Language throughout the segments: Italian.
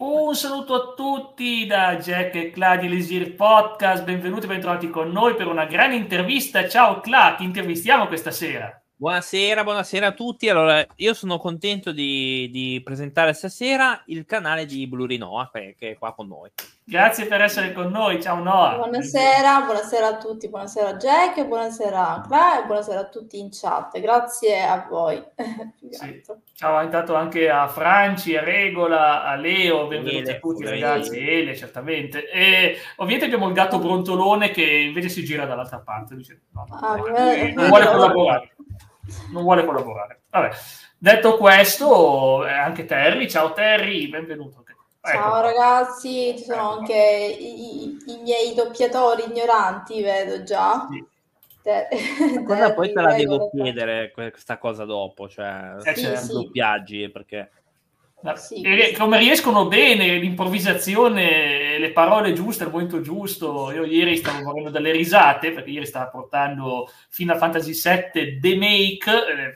Un saluto a tutti da Jack e Cla di Lesir Podcast, benvenuti e bentrovati con noi per una grande intervista. Ciao Cla, ti intervistiamo questa sera. Buonasera, buonasera a tutti. Allora, io sono contento di, di presentare stasera il canale di Blurinoa che, che è qua con noi. Grazie per essere con noi, ciao Noah. Buonasera, buonasera a tutti, buonasera a Jack, buonasera a Cla e buonasera a tutti in chat, grazie a voi. Sì. Ciao intanto anche a Franci, a Regola, a Leo, benvenuti a tutti ragazzi, Ele certamente. E ovviamente abbiamo il gatto brontolone che invece si gira dall'altra parte, dice no, no, ah, non, non vuole collaborare. Non vuole collaborare. Vabbè. Detto questo, eh, anche Terry, ciao Terry, benvenuto. Ecco. Ciao ragazzi, ci sono ecco. anche i, i, miei doppiatori ignoranti, vedo già. Sì. Te, cosa poi te la devo chiedere questa cosa dopo, cioè eh, sì, sì. doppiaggi, perché sì, e come riescono bene l'improvvisazione, le parole giuste al momento giusto. Io ieri stavo facendo delle risate perché ieri stava portando Final Fantasy VII The Make,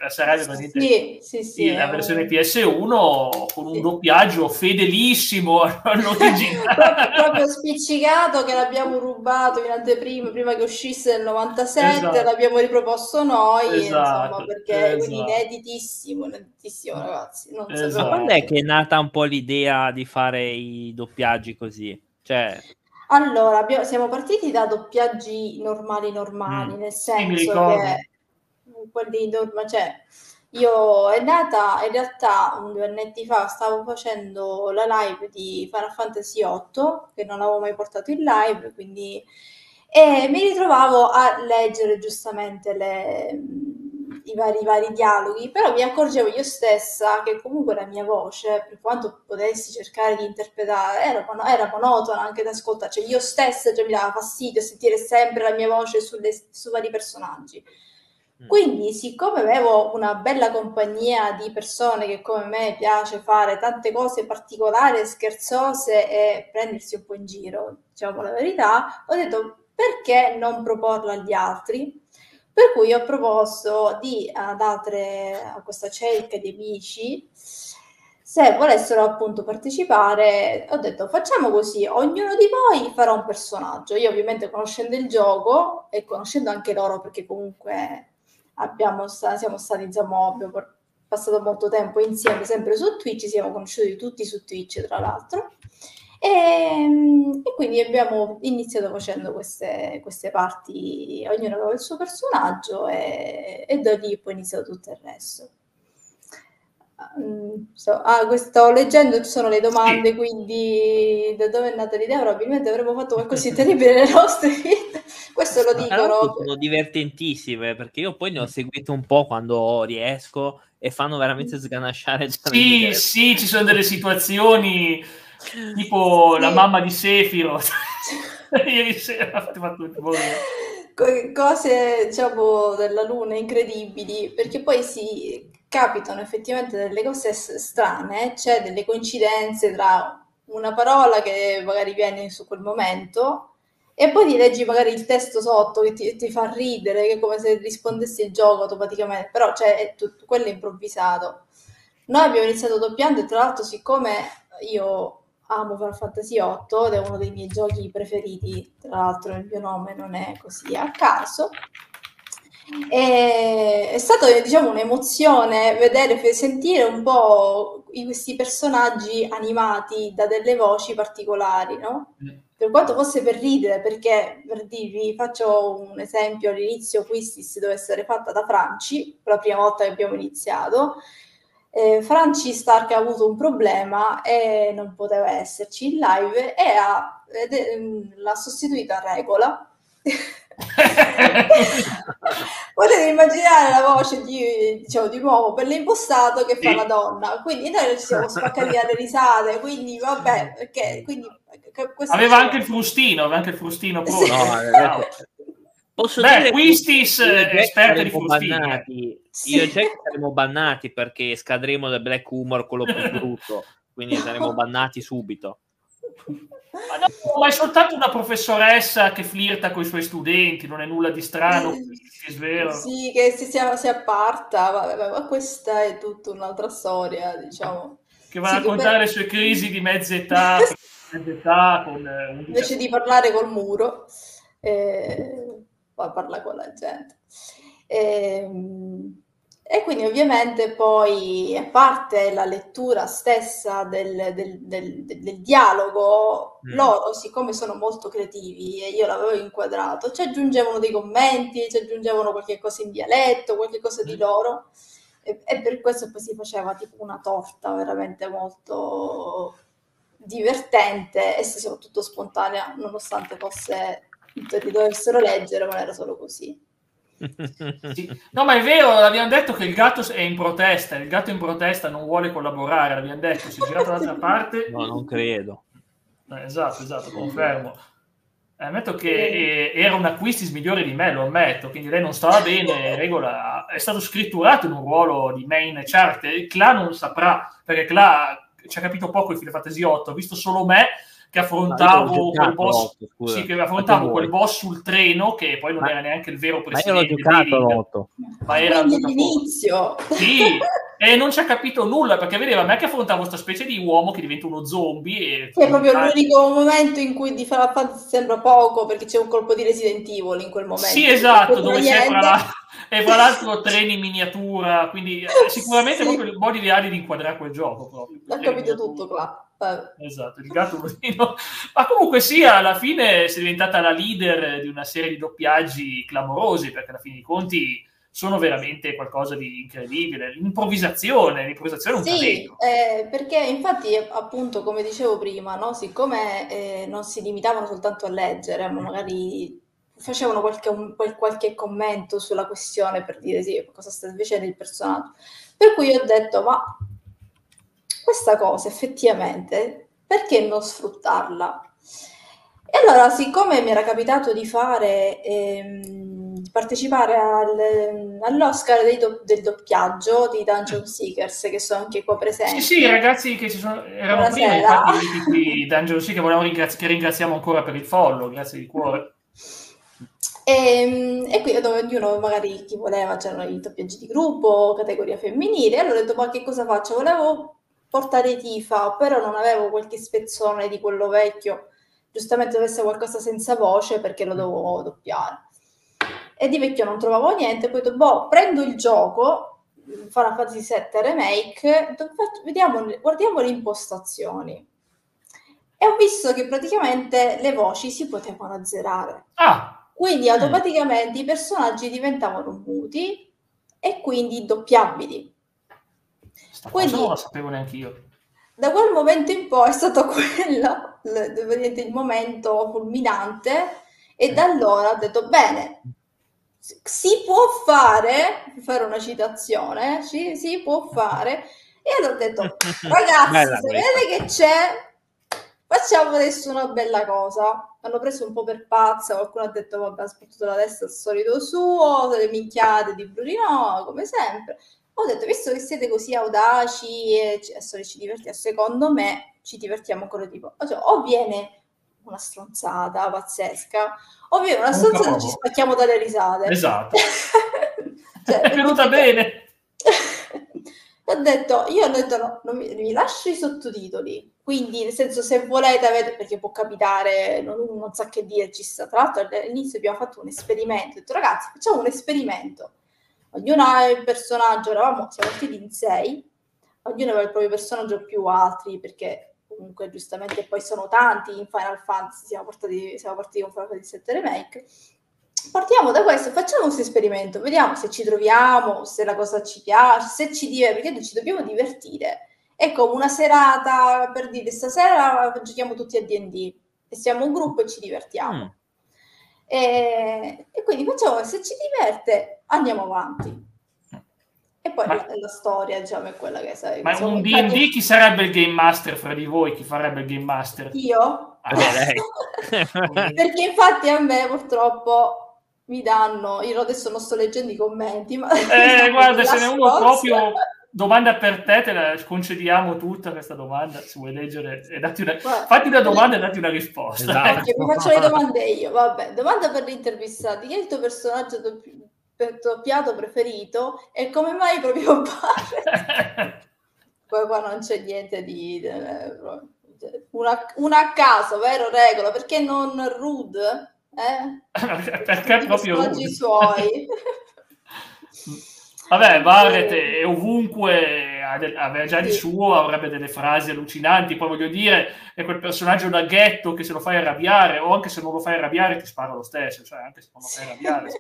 eh, sarebbe sì, sì, sì, la versione PS1 con un doppiaggio fedelissimo all'originale. proprio spiccicato che l'abbiamo rubato in anteprima prima che uscisse nel 97, esatto. l'abbiamo riproposto noi, esatto, insomma, perché esatto. quindi ineditissimo, ineditissimo ragazzi. Non esatto. Quando è che è nata un po' l'idea di fare i doppiaggi così? Cioè... Allora, abbiamo, siamo partiti da doppiaggi normali normali, mm. nel senso che quelli normali, cioè io è nata in realtà un due annetti fa stavo facendo la live di Final Fantasy VIII che non avevo mai portato in live quindi e mi ritrovavo a leggere giustamente le, i vari, i vari dialoghi, però mi accorgevo io stessa che comunque la mia voce, per quanto potessi cercare di interpretare, era, era monotona anche da ascoltare, cioè io stessa già mi dava fastidio sentire sempre la mia voce sulle, su vari personaggi. Mm. Quindi, siccome avevo una bella compagnia di persone che come me piace fare tante cose particolari, scherzose e prendersi un po' in giro, diciamo la verità, ho detto perché non proporla agli altri? Per cui ho proposto di, ad altre, a questa cerca di amici, se volessero appunto partecipare, ho detto facciamo così, ognuno di voi farà un personaggio. Io ovviamente conoscendo il gioco e conoscendo anche loro perché comunque abbiamo, siamo stati, diciamo, abbiamo passato molto tempo insieme, sempre su Twitch, siamo conosciuti tutti su Twitch tra l'altro. E, ehm, e, quindi abbiamo iniziato facendo queste, queste parti, ognuno aveva il suo personaggio e, e da lì poi è iniziato tutto il resto. Um, so, ah, sto leggendo, ci sono le domande, sì. quindi da dove è nata l'idea? Probabilmente avremmo fatto qualcosa di terribile nelle nostre vite. Questo lo dicono. Sono divertentissime perché io poi ne ho seguito un po' quando riesco e fanno veramente sganasciare. Sì, sì, ci sono delle situazioni tipo sì. la mamma di Sefiro. Ieri sera ha fatto il cose diciamo della luna incredibili perché poi si capitano effettivamente delle cose strane c'è delle coincidenze tra una parola che magari viene su quel momento e poi ti leggi magari il testo sotto che ti, ti fa ridere che è come se rispondessi il gioco automaticamente. Però cioè, è tutto, quello improvvisato. Noi abbiamo iniziato doppiando e tra l'altro siccome io amo Final Fantasy VIII ed è uno dei miei giochi preferiti, tra l'altro il mio nome non è così a caso. E è stata diciamo un'emozione vedere, sentire un po' questi personaggi animati da delle voci particolari, no? Mm. Per quanto fosse per ridere, perché per dirvi, faccio un esempio all'inizio, Quistis deve essere fatta da Franci, la prima volta che abbiamo iniziato, eh, Franci Stark ha avuto un problema e non poteva esserci in live e ha, ed, ehm, l'ha sostituito a regola. Potete immaginare la voce di, diciamo, di uomo per l'impostato che fa sì. la donna, quindi noi ci siamo spaccati dalle risate, quindi vabbè, perché quindi, aveva anche il frustino, aveva anche il frustino pro. Sì. No, Posso Beh, dire Quistis esperto di bannati. Sì. Io e Jack saremo bannati perché scadremo da Black Humor, quello più brutto, quindi saremo bannati subito. Ma, no, ma, è soltanto una professoressa che flirta con i suoi studenti, non è nulla di strano, sì, sì che si, si, si apparta, ma, ma, questa è tutta un'altra storia, diciamo. che va sì, a raccontare le sue crisi di mezza età, mezza età con, eh, invece di parlare col muro, eh, parla con la gente. Eh, e quindi ovviamente poi, a parte la lettura stessa del, del, del, del dialogo, mm. loro, siccome sono molto creativi e io l'avevo inquadrato, ci aggiungevano dei commenti, ci aggiungevano qualche cosa in dialetto, qualche cosa di mm. loro. E, e per questo poi si faceva tipo una torta veramente molto divertente e soprattutto spontanea, nonostante fosse tutti dovessero leggere, ma era solo così. Sì. No, ma è vero, abbiamo detto che il gatto è in protesta, il gatto in protesta non vuole collaborare, l'abbiamo detto, si è girato dall'altra parte. No, non credo. Eh, esatto, esatto, confermo. Eh, ammetto che eh, era un acquistis migliore di me, lo ammetto, quindi lei non stava bene, regola, è stato scritturato in un ruolo di main chart, il Cla non saprà, perché Cla ci ha capito poco in Final Fantasy 8, ha visto solo me che affrontavo quel boss, scusa, sì, che affrontavo quel boss sul treno che poi non ma, era neanche il vero presidente ma, giocato, ma era l'inizio sì e non ci ha capito nulla perché vedeva me che affrontavo questa specie di uomo che diventa uno zombie e è proprio l'unico momento in cui di Final Fantasy sembra poco perché c'è un colpo di Resident Evil in quel momento. Sì esatto dove c'è fra, la... e fra l'altro treni in miniatura quindi sicuramente sì. proprio il modo ideale di inquadrare quel gioco proprio. l'ha capito tutto qua Esatto, il gatto Bruno. Ma comunque sia, alla fine sei diventata la leader di una serie di doppiaggi clamorosi, perché alla fine dei conti sono veramente qualcosa di incredibile. L'improvvisazione, l'improvvisazione è un sì, eh, perché infatti, appunto, come dicevo prima, no? siccome eh, non si limitavano soltanto a leggere, ma magari facevano qualche, un, qualche commento sulla questione per dire sì, cosa sta dicendo il personaggio. Per cui ho detto, ma questa cosa effettivamente, perché non sfruttarla? E allora, siccome mi era capitato di fare, ehm, di partecipare al, all'Oscar do, del doppiaggio di Dungeon Seekers, che sono anche qua presenti. Sì, sì, ragazzi che ci sono, erano Buonasera. prima, infatti, di Dungeon Seekers, ringrazi- che ringraziamo ancora per il follow, grazie di cuore. E, ehm, e qui dove ognuno magari chi voleva c'erano i doppiaggi di gruppo, categoria femminile, allora ho detto ma che cosa faccio? Volevo portare Tifa, però non avevo qualche spezzone di quello vecchio, giustamente dovesse qualcosa senza voce perché lo dovevo doppiare. E di vecchio non trovavo niente, poi ho detto, boh, prendo il gioco, Final Fantasy 7 Remake, vediamo, guardiamo le impostazioni. E ho visto che praticamente le voci si potevano azzerare. Ah. Quindi mm. automaticamente mm. i personaggi diventavano muti e quindi doppiabili. Quindi, non la sapevo neanche io. Da quel momento in poi è stato quello il momento fulminante e da allora ho detto bene, si può fare, fare una citazione, si, si può fare. E allora ho detto ragazzi, se vedete che c'è? Facciamo adesso una bella cosa. Hanno preso un po' per pazza, qualcuno ha detto vabbè ha sputtato la testa al solito suo, le minchiate di Brunino, come sempre ho detto, visto che siete così audaci e adesso ci divertiamo, secondo me ci divertiamo ancora di più. Cioè, o viene una stronzata pazzesca, o viene una stronzata e ci spacchiamo dalle risate. Esatto. cioè, è venuta bene. ho detto, io ho detto, no, non mi, mi, lascio i sottotitoli, quindi nel senso se volete avete, perché può capitare, non, non sa che dire, ci sta, tra l'altro all'inizio abbiamo fatto un esperimento, ho detto ragazzi facciamo un esperimento, ognuno ha il personaggio, eravamo, siamo partiti in sei, ognuno aveva il proprio personaggio più altri, perché comunque giustamente poi sono tanti in Final Fantasy, siamo, portati, siamo partiti con Final Fantasy 7 Remake. Partiamo da questo, facciamo questo esperimento, vediamo se ci troviamo, se la cosa ci piace, se ci diverte, perché ci dobbiamo divertire. È come una serata, per dire, stasera giochiamo tutti a D&D e siamo un gruppo e ci divertiamo. Mm. E, e, quindi facciamo, se ci diverte, andiamo avanti. E poi ma, la, la, storia, diciamo, è quella che sai. Ma un D&D chi sarebbe il game master fra di voi? Chi farebbe il game master? Io? Ah, Perché infatti a me purtroppo mi danno, io adesso non sto leggendo i commenti, ma... Eh, guarda, ce n'è uno proprio domanda per te, te la concediamo tutta questa domanda, se vuoi leggere, e datti una, fatti una domanda e datti una risposta. Esatto. Perché mi faccio le domande io, vabbè. Domanda per l'intervistato, chi è il tuo personaggio doppiato preferito e come mai proprio padre? qua, qua non c'è niente di... Eh, una, una a caso, vero Regola? Perché non Rude? Eh? Perché proprio Rude? suoi. Vabbè, Barrett è ovunque, aveva già di suo, avrebbe delle frasi allucinanti, poi voglio dire, è quel personaggio da ghetto che se lo fai arrabbiare, o anche se non lo fai arrabbiare ti spara lo stesso, cioè anche se non lo fai arrabbiare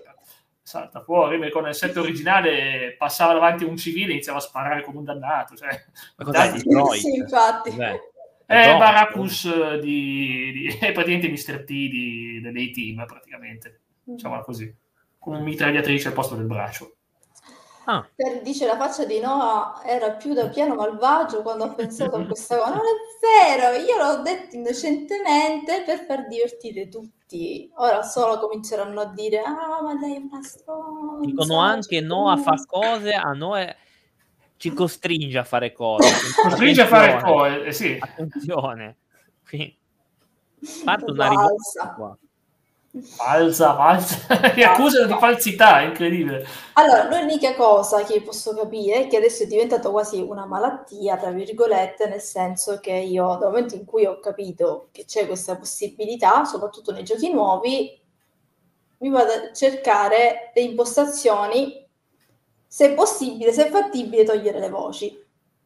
salta fuori, perché con il set originale passava davanti a un civile e iniziava a sparare come un dannato. Cioè, Ma cos'è sì, infatti. Beh. È Baracus di, di, è praticamente Mr. T di, dei team, praticamente, diciamo così, con un mitragliatrice al posto del braccio. Ah. Per, dice la faccia di Noah era più da piano malvagio quando ho pensato a questa cosa. Non è vero, io l'ho detto innocentemente per far divertire tutti. Ora solo cominceranno a dire: Ah, ma lei è una stronza. Dicono anche Noah fa cose, a noi ci costringe a fare cose. costringe a fare cose, eh, sì. Attenzione. Quindi, parte una rivolta qua. Falsa, falsa, mi accusano di falsità, è incredibile. Allora, l'unica cosa che posso capire è che adesso è diventato quasi una malattia, tra virgolette, nel senso che io, dal momento in cui ho capito che c'è questa possibilità, soprattutto nei giochi nuovi, mi vado a cercare le impostazioni, se è possibile, se è fattibile, togliere le voci.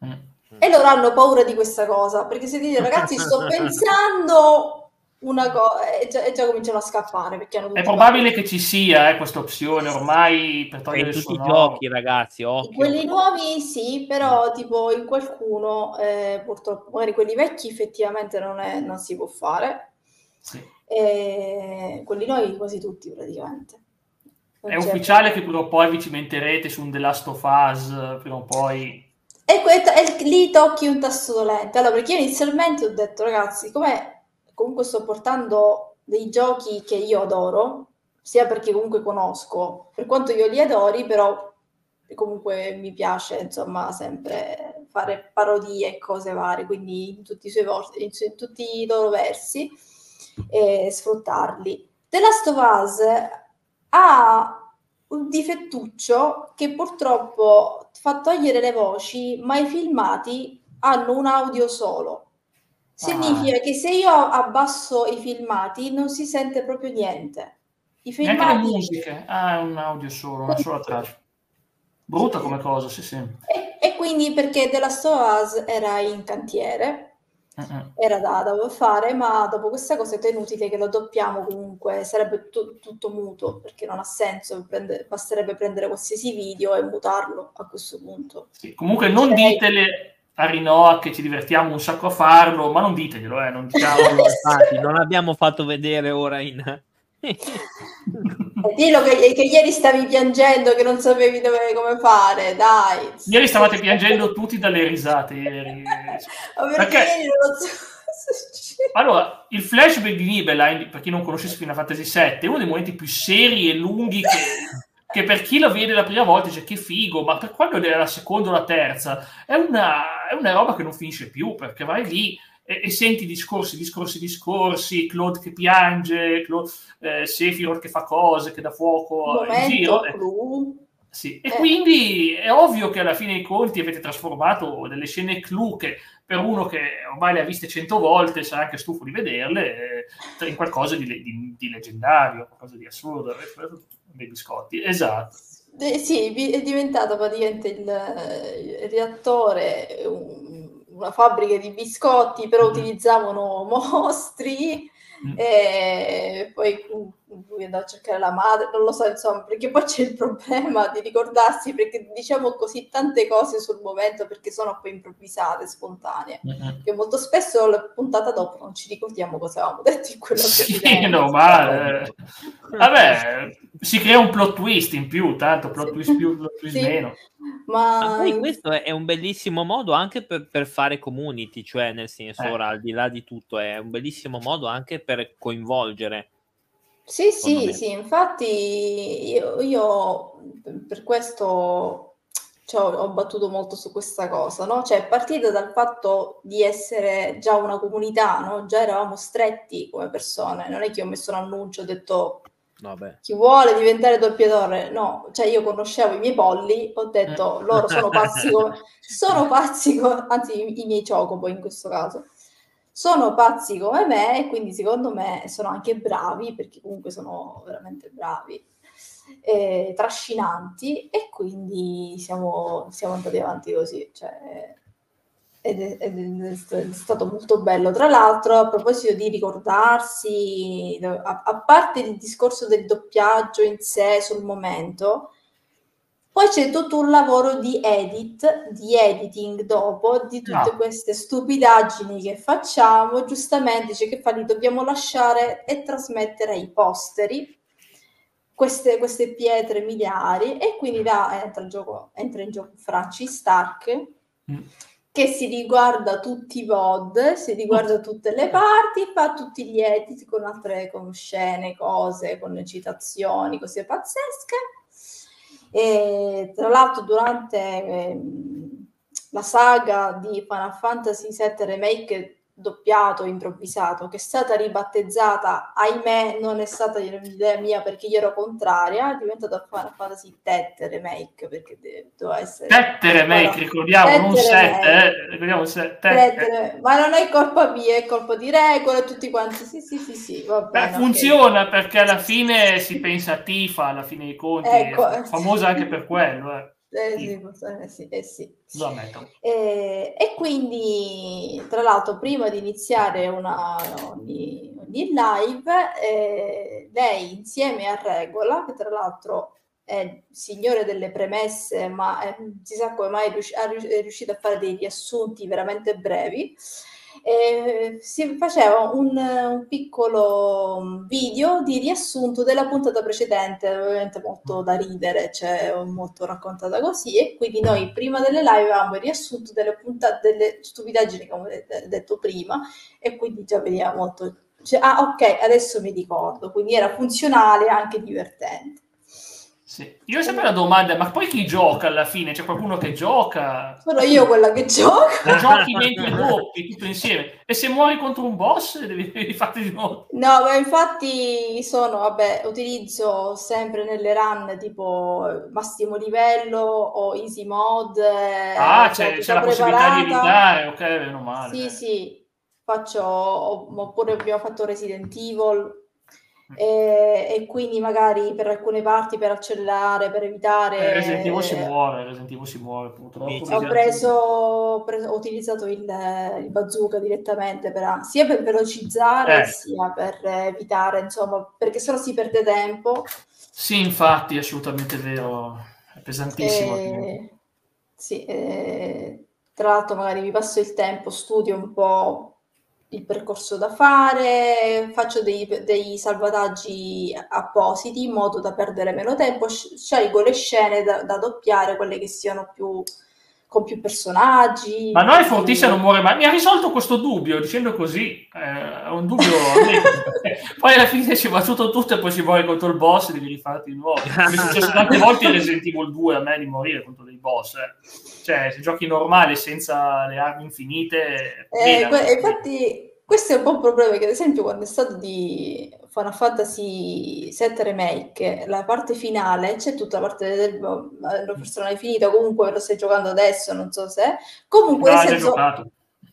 Mm. E loro hanno paura di questa cosa, perché se dite ragazzi sto pensando una cosa e già, e già cominciano a scappare perché hanno è probabile che ci sia eh, questa opzione ormai per togliere tutti i giochi ragazzi occhio. quelli nuovi sì però tipo in qualcuno eh, purtroppo magari quelli vecchi effettivamente non, è, non si può fare. Sì. e quelli nuovi quasi tutti praticamente. Non è ufficiale che prima o poi vi cimenterete su un The Last of Us prima o poi e, que- e lì tocchi un tasto dolente. Allora perché io inizialmente ho detto ragazzi come comunque sto portando dei giochi che io adoro, sia perché comunque conosco, per quanto io li adori, però comunque mi piace insomma sempre fare parodie e cose varie, quindi in tutti i suoi vorti, in tutti i loro versi e sfruttarli. The Last of Us ha un difettuccio che purtroppo fa togliere le voci, ma i filmati hanno un audio solo. Significa ah. che se io abbasso i filmati non si sente proprio niente. I filmati... Neanche le musiche, ah, è un audio solo, una sola traccia. Brutta come cosa, sì, sì. E, e quindi perché della Stoas era in cantiere, uh-uh. era da, da fare, ma dopo questa cosa è inutile che lo doppiamo comunque, sarebbe t- tutto muto, perché non ha senso, prende, basterebbe prendere qualsiasi video e mutarlo a questo punto. Sì, comunque non cioè, ditele a Rinoa che ci divertiamo un sacco a farlo, ma non diteglielo, eh, non diciamolo. Infatti, non abbiamo fatto vedere ora in... Dillo che, che, ieri stavi piangendo, che non sapevi dove, come fare, dai. Ieri stavate piangendo tutti dalle risate. Ieri. Perché... ieri non so... Allora, il flashback di Nibelheim, per chi non conoscesse Final Fantasy VII, è uno dei momenti più seri e lunghi che che per chi lo vede la prima volta dice che figo, ma per quando è la seconda o la terza è una, è una roba che non finisce più perché vai lì e, e senti discorsi, discorsi, discorsi, Claude che piange, Claude, eh, Sephiroth che fa cose, che dà fuoco Momento, in giro. E, sì. e eh. quindi è ovvio che alla fine dei conti avete trasformato delle scene clou che per uno che ormai le ha viste cento volte sarà anche stufo di vederle eh, in qualcosa di, di, di leggendario, qualcosa di assurdo dei biscotti, esatto. Eh, sì, è diventato praticamente il, il reattore un, una fabbrica di biscotti, però mm-hmm. utilizzavano mostri mm. e poi lui andava a cercare la madre, non lo so, insomma, perché poi c'è il problema di ricordarsi, perché diciamo così tante cose sul momento perché sono poi improvvisate, spontanee, mm-hmm. che molto spesso la puntata dopo non ci ricordiamo cosa avevamo detto in quella sì, no, ma eh, vabbè, si crea un plot twist in più, tanto plot twist più, plot twist sì. meno. Ma... ma... poi questo è un bellissimo modo anche per, per fare community, cioè nel senso, eh. ora al di là di tutto, è un bellissimo modo anche per coinvolgere sì, sì, sì, infatti io, io per questo cioè, ho battuto molto su questa cosa, no? Cioè, partita dal fatto di essere già una comunità, no? Già eravamo stretti come persone, non è che ho messo un annuncio, ho detto Vabbè. Chi vuole diventare doppiatore? No, cioè io conoscevo i miei polli, ho detto loro sono pazzi come... sono pazzi come... anzi i, i miei chocobo in questo caso sono pazzi come me e quindi secondo me sono anche bravi perché comunque sono veramente bravi eh, trascinanti e quindi siamo, siamo andati avanti così cioè, ed, è, ed è, stato molto bello. Tra l'altro a proposito di ricordarsi a, a parte il discorso del doppiaggio in sé sul momento poi c'è tutto un lavoro di edit, di editing dopo, di tutte no. queste stupidaggini che facciamo. Giustamente dice che fa li dobbiamo lasciare e trasmettere ai posteri queste, queste pietre miliari e quindi là entra in gioco, entra in gioco Franci Stark mm. che si riguarda tutti i VOD, si riguarda tutte le parti, fa tutti gli edit con altre con scene, cose, con citazioni, cose pazzesche e tra l'altro durante eh, la saga di Final Fantasy VII Remake doppiato, improvvisato, che è stata ribattezzata, ahimè non è stata l'idea mia perché io ero contraria, è diventata Final Fantasy Tette Remake perché doveva essere... Tette Remake, ricordiamo, non 7, eh, ricordiamo se, tette. Ma non è colpa mia, è colpa di regole, tutti quanti, sì sì sì sì, va bene, Beh, funziona okay. perché alla fine si pensa a Tifa, alla fine dei conti, ecco. è famosa anche per quello, eh. Eh sì, eh sì, eh sì. Eh, e quindi, tra l'altro, prima di iniziare una, ogni, ogni live, eh, lei insieme a Regola, che tra l'altro è signore delle premesse, ma è, si sa come mai è riuscita a fare dei riassunti veramente brevi, eh, si faceva un, un, piccolo video di riassunto della puntata precedente, ovviamente molto da ridere, cioè molto raccontata così, e quindi noi prima delle live avevamo il riassunto delle puntate, delle stupidaggini che avevo detto prima, e quindi già veniva molto... Cioè, ah, ok, adesso mi ricordo, quindi era funzionale e anche divertente. Sì. Io ho sempre la domanda, ma poi chi gioca alla fine? C'è qualcuno che gioca? Sono io quella che gioca. Giochi mentre doppi, tutto insieme. E se muori contro un boss devi, devi farti di nuovo. No, ma infatti sono, vabbè, utilizzo sempre nelle run tipo massimo livello o easy mode. Ah, c'è, c'è la possibilità di evitare, ok, meno male. Sì, sì, faccio, oppure abbiamo fatto Resident Evil e, e, quindi magari per alcune parti per accelerare, per evitare... Eh, Resident Evil si muore, Resident Evil si muore purtroppo. Ho, preso, preso, ho utilizzato il, il bazooka direttamente per, sia per velocizzare eh. sia per evitare, insomma, perché sennò si perde tempo. Sì, infatti, è assolutamente vero, è pesantissimo. E, sì, e, tra l'altro magari mi passo il tempo, studio un po' il percorso da fare, faccio dei, dei, salvataggi appositi in modo da perdere meno tempo, scelgo le scene da, da doppiare, quelle che siano più con più personaggi. Ma noi Fortissima non muore mai. Mi ha risolto questo dubbio dicendo così. Eh, è un dubbio. poi alla fine si è battuto tutto e poi si muore contro il boss e devi rifarti di nuovo. Mi è successo tante volte in Resident Evil 2 a me di morire contro boss. Eh. Cioè, se giochi normale senza le armi infinite. Eh, que- infatti, questo è un po' un problema perché, ad esempio, quando è stato di Final Fantasy VII Remake, la parte finale, c'è tutta la parte del personale finita, comunque lo stai giocando adesso, non so se... Comunque, no, senso,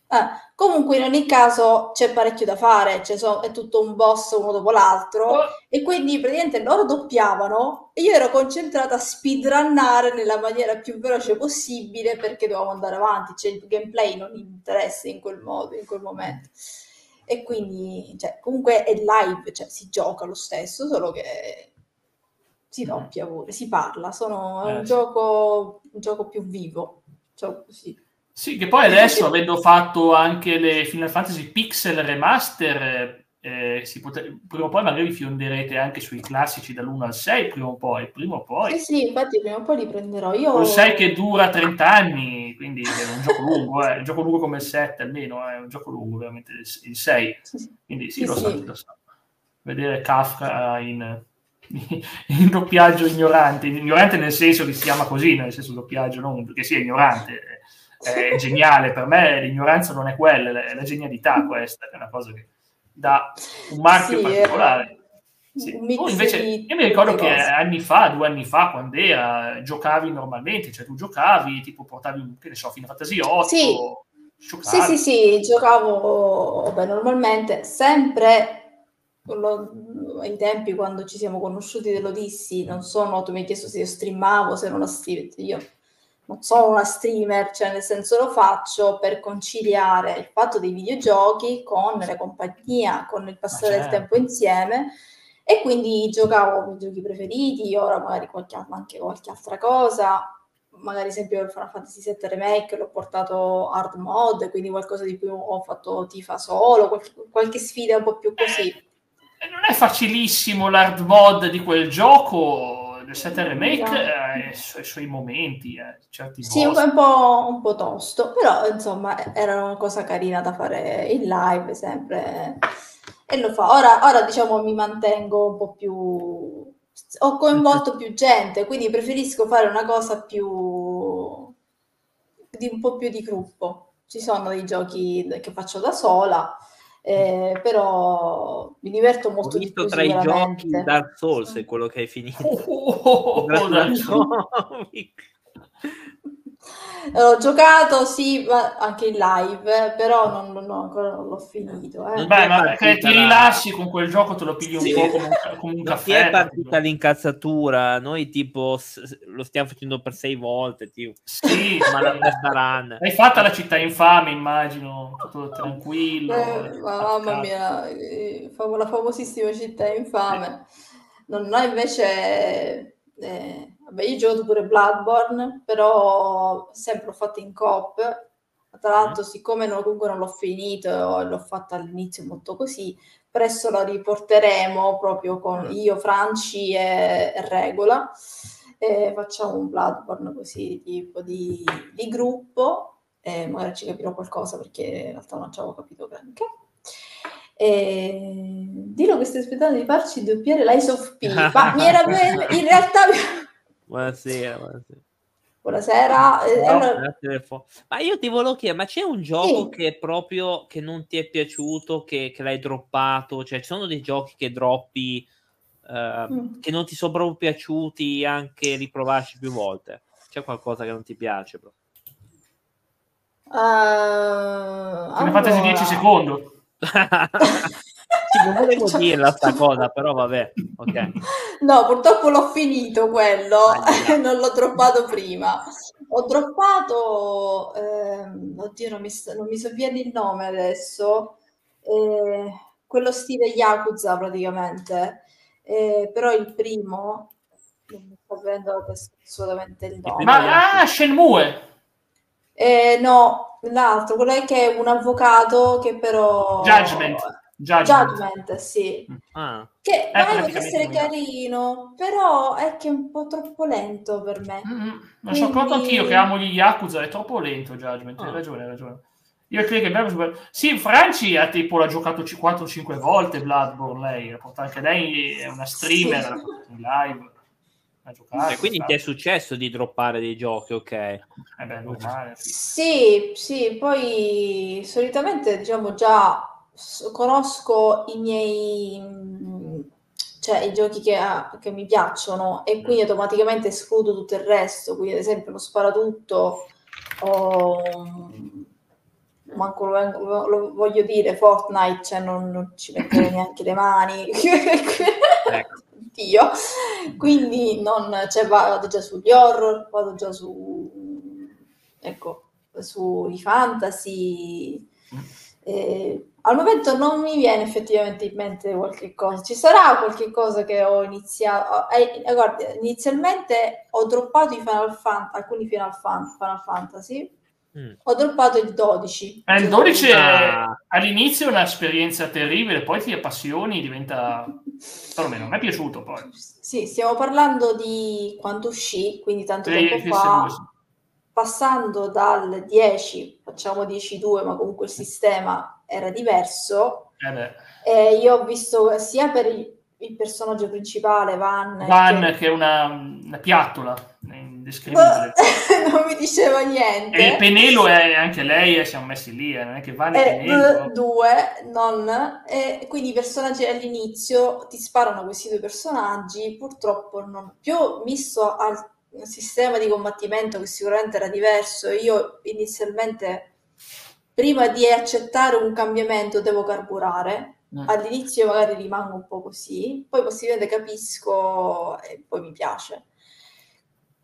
eh, comunque in ogni caso c'è parecchio da fare, cioè so, è tutto un boss uno dopo l'altro oh. e quindi praticamente loro doppiavano e io ero concentrata a speedrunnare nella maniera più veloce possibile perché dovevamo andare avanti, cioè il gameplay non interessa in quel modo, in quel momento e quindi cioè, comunque è live, cioè si gioca lo stesso, solo che si doppia pure, si parla, sono, è un, eh, gioco, un gioco più vivo. Cioè, sì. Sì, che poi adesso, avendo fatto anche le Final Fantasy Pixel Remaster, eh, pote- prima o poi magari fionderete anche sui classici dall'1 al 6, prima o poi, prima o poi. Sì, sì, infatti prima o poi li prenderò. Io... Un 6 che dura 30 anni, quindi è un gioco lungo, eh, un gioco lungo come il 7 almeno, è un gioco lungo veramente il 6. Quindi sì, sì lo, sì. So, lo so. Vedere Kafka in, in doppiaggio ignorante, ignorante nel senso che si chiama così, nel senso doppiaggio, non perché sia ignorante, è geniale, per me l'ignoranza non è quella, è la genialità questa, è una cosa che da un marchio sì, particolare. Sì. Oh, invece, io mi ricordo che anni fa, due anni fa, quando era, giocavi normalmente, cioè tu giocavi, tipo portavi, che ne so, Final Fantasy 8. Sì. Sì, sì, sì, giocavo beh, normalmente, sempre lo, ai tempi quando ci siamo conosciuti dell'Odissi, non sono, tu mi hai chiesto se io streamavo, se non la streamer, io non sono una streamer, cioè nel senso lo faccio per conciliare il fatto dei videogiochi con la compagnia, con il passare certo. del tempo insieme e quindi giocavo i giochi preferiti, ora magari qualche, anche qualche altra cosa, magari esempio il Final Fantasy VII Remake l'ho portato hard mode, quindi qualcosa di più ho fatto Tifa solo, qualche, qualche sfida un po' più così. Eh, non è facilissimo l'hard mod di quel gioco del 7 remake no. eh, i suoi momenti eh, certi sì un po', un po' tosto però insomma era una cosa carina da fare in live sempre. E lo fa. Ora, ora diciamo mi mantengo un po' più ho coinvolto più gente quindi preferisco fare una cosa più di un po' più di gruppo. Ci sono dei giochi che faccio da sola eh, però mi diverto molto Ho visto di più, tra i giochi Dark Souls è quello che hai finito. Oh, oh, oh, L'ho giocato, sì, anche in live, però non, non, ancora non l'ho finito. Eh. Beh, ma perché ti rilassi con quel gioco, te lo pigli sì. un po' come un, come un caffè. è partita l'incazzatura, noi tipo lo stiamo facendo per sei volte, tipo. Sì, ma la run. Hai fatta la città infame, immagino, tutto tranquillo. Eh, mamma mia, eh, la famosissima città infame. Non ho invece... Eh, Vabbè, io gioco pure Bloodborne, però sempre l'ho fatto in coop. Tra l'altro, mm. siccome non, comunque non l'ho finito l'ho fatta all'inizio molto così, presto la riporteremo proprio con mm. io, Franci e, e Regola. E facciamo un Bloodborne così tipo di, di gruppo e magari ci capirò qualcosa perché in realtà non ci avevo capito granché. E... Dillo che stai aspettando di farci doppiare l'Ice of P, ma mi era in realtà Buonasera, buonasera. Buonasera. Eh, allora... Ma io ti volevo chiedere, ma c'è un gioco sì. che proprio che non ti è piaciuto, che, che, l'hai droppato? Cioè, ci sono dei giochi che droppi uh, mm. che non ti sono proprio piaciuti, anche riprovarci più volte? C'è qualcosa che non ti piace? Bro? Uh, allora... Fantasy 10 secondi. sì, non volevo cioè... dirla sta cosa, però vabbè, ok. No, purtroppo l'ho finito quello, ah, non l'ho droppato prima. Ho droppato, ehm, oddio, non mi, non mi sovviene il nome adesso, eh, quello stile Yakuza praticamente, eh, però il primo, non mi sta venendo assolutamente il nome. Ma ah, Shenmue! Eh, no, l'altro, quello è che è un avvocato che però... Judgment. Judgment, Judgment sì. Ah. Che eh, potrebbe essere carino, però è che è un po' troppo lento per me. Mm-hmm. Ma Quindi... sono accorto anch'io che amo gli Yakuza, è troppo lento Judgment, ah. hai ragione, hai ragione. Io credo che bello, Sì, Franci ha tipo l'ha giocato 4-5 volte Bloodborne, lei, anche lei è una streamer, sì. in live. Giocato, e quindi ti è successo di droppare dei giochi, ok? Eh beh, normale. Sì, sì, poi solitamente diciamo già conosco i miei cioè i giochi che, che, mi piacciono e quindi automaticamente escludo tutto il resto quindi ad esempio lo sparatutto o manco lo, lo, voglio dire Fortnite cioè non, non ci metterei neanche le mani ecco. Dio. quindi non, cioè, vado già sugli horror vado già su ecco sui fantasy mm. eh, al momento non mi viene effettivamente in mente qualche cosa. Ci sarà qualche cosa che ho iniziato. Eh, eh, guarda, inizialmente ho droppato i Final Fan- alcuni Final, Fan- Final Fantasy. Mm. Ho droppato il 12. Eh, il 12 è, all'inizio è un'esperienza terribile, poi ti appassioni, diventa. Perlomeno, mi è piaciuto poi. Sì, stiamo parlando di quando uscì, quindi tanto e tempo fa. Passando dal 10, facciamo 10-2, ma comunque il sistema era diverso. Eh e io ho visto sia per il, il personaggio principale, Van, Van che, che è una, una piattola. indescrivibile. non mi diceva niente. E Penelo è anche lei, e siamo messi lì, eh, non è che va e Penelo. due, non. E quindi i personaggi all'inizio ti sparano questi due personaggi, purtroppo non più misto al sistema di combattimento che sicuramente era diverso. Io inizialmente, prima di accettare un cambiamento, devo carburare. Mm. All'inizio magari rimango un po' così, poi possibilmente capisco e poi mi piace.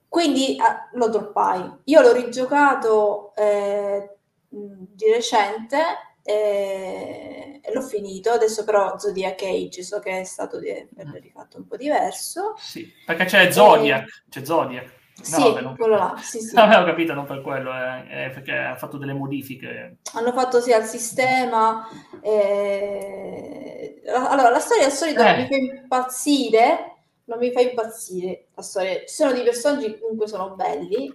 Quindi ah, lo droppai. Io l'ho rigiocato eh, di recente e, l'ho finito. Adesso però Zodiac Age so che è stato di, mm. rifatto un po' diverso. Sì, perché c'è Zodiac, e... c'è Zodiac. No, sì, vabbè, non... quello là, sì, sì. Avevo capito, non per quello, eh, eh, perché ha fatto delle modifiche. Hanno fatto sì al sistema. Eh... Allora, la storia al solito eh. mi fa impazzire, non mi fa impazzire la storia. Ci sono dei personaggi che comunque sono belli.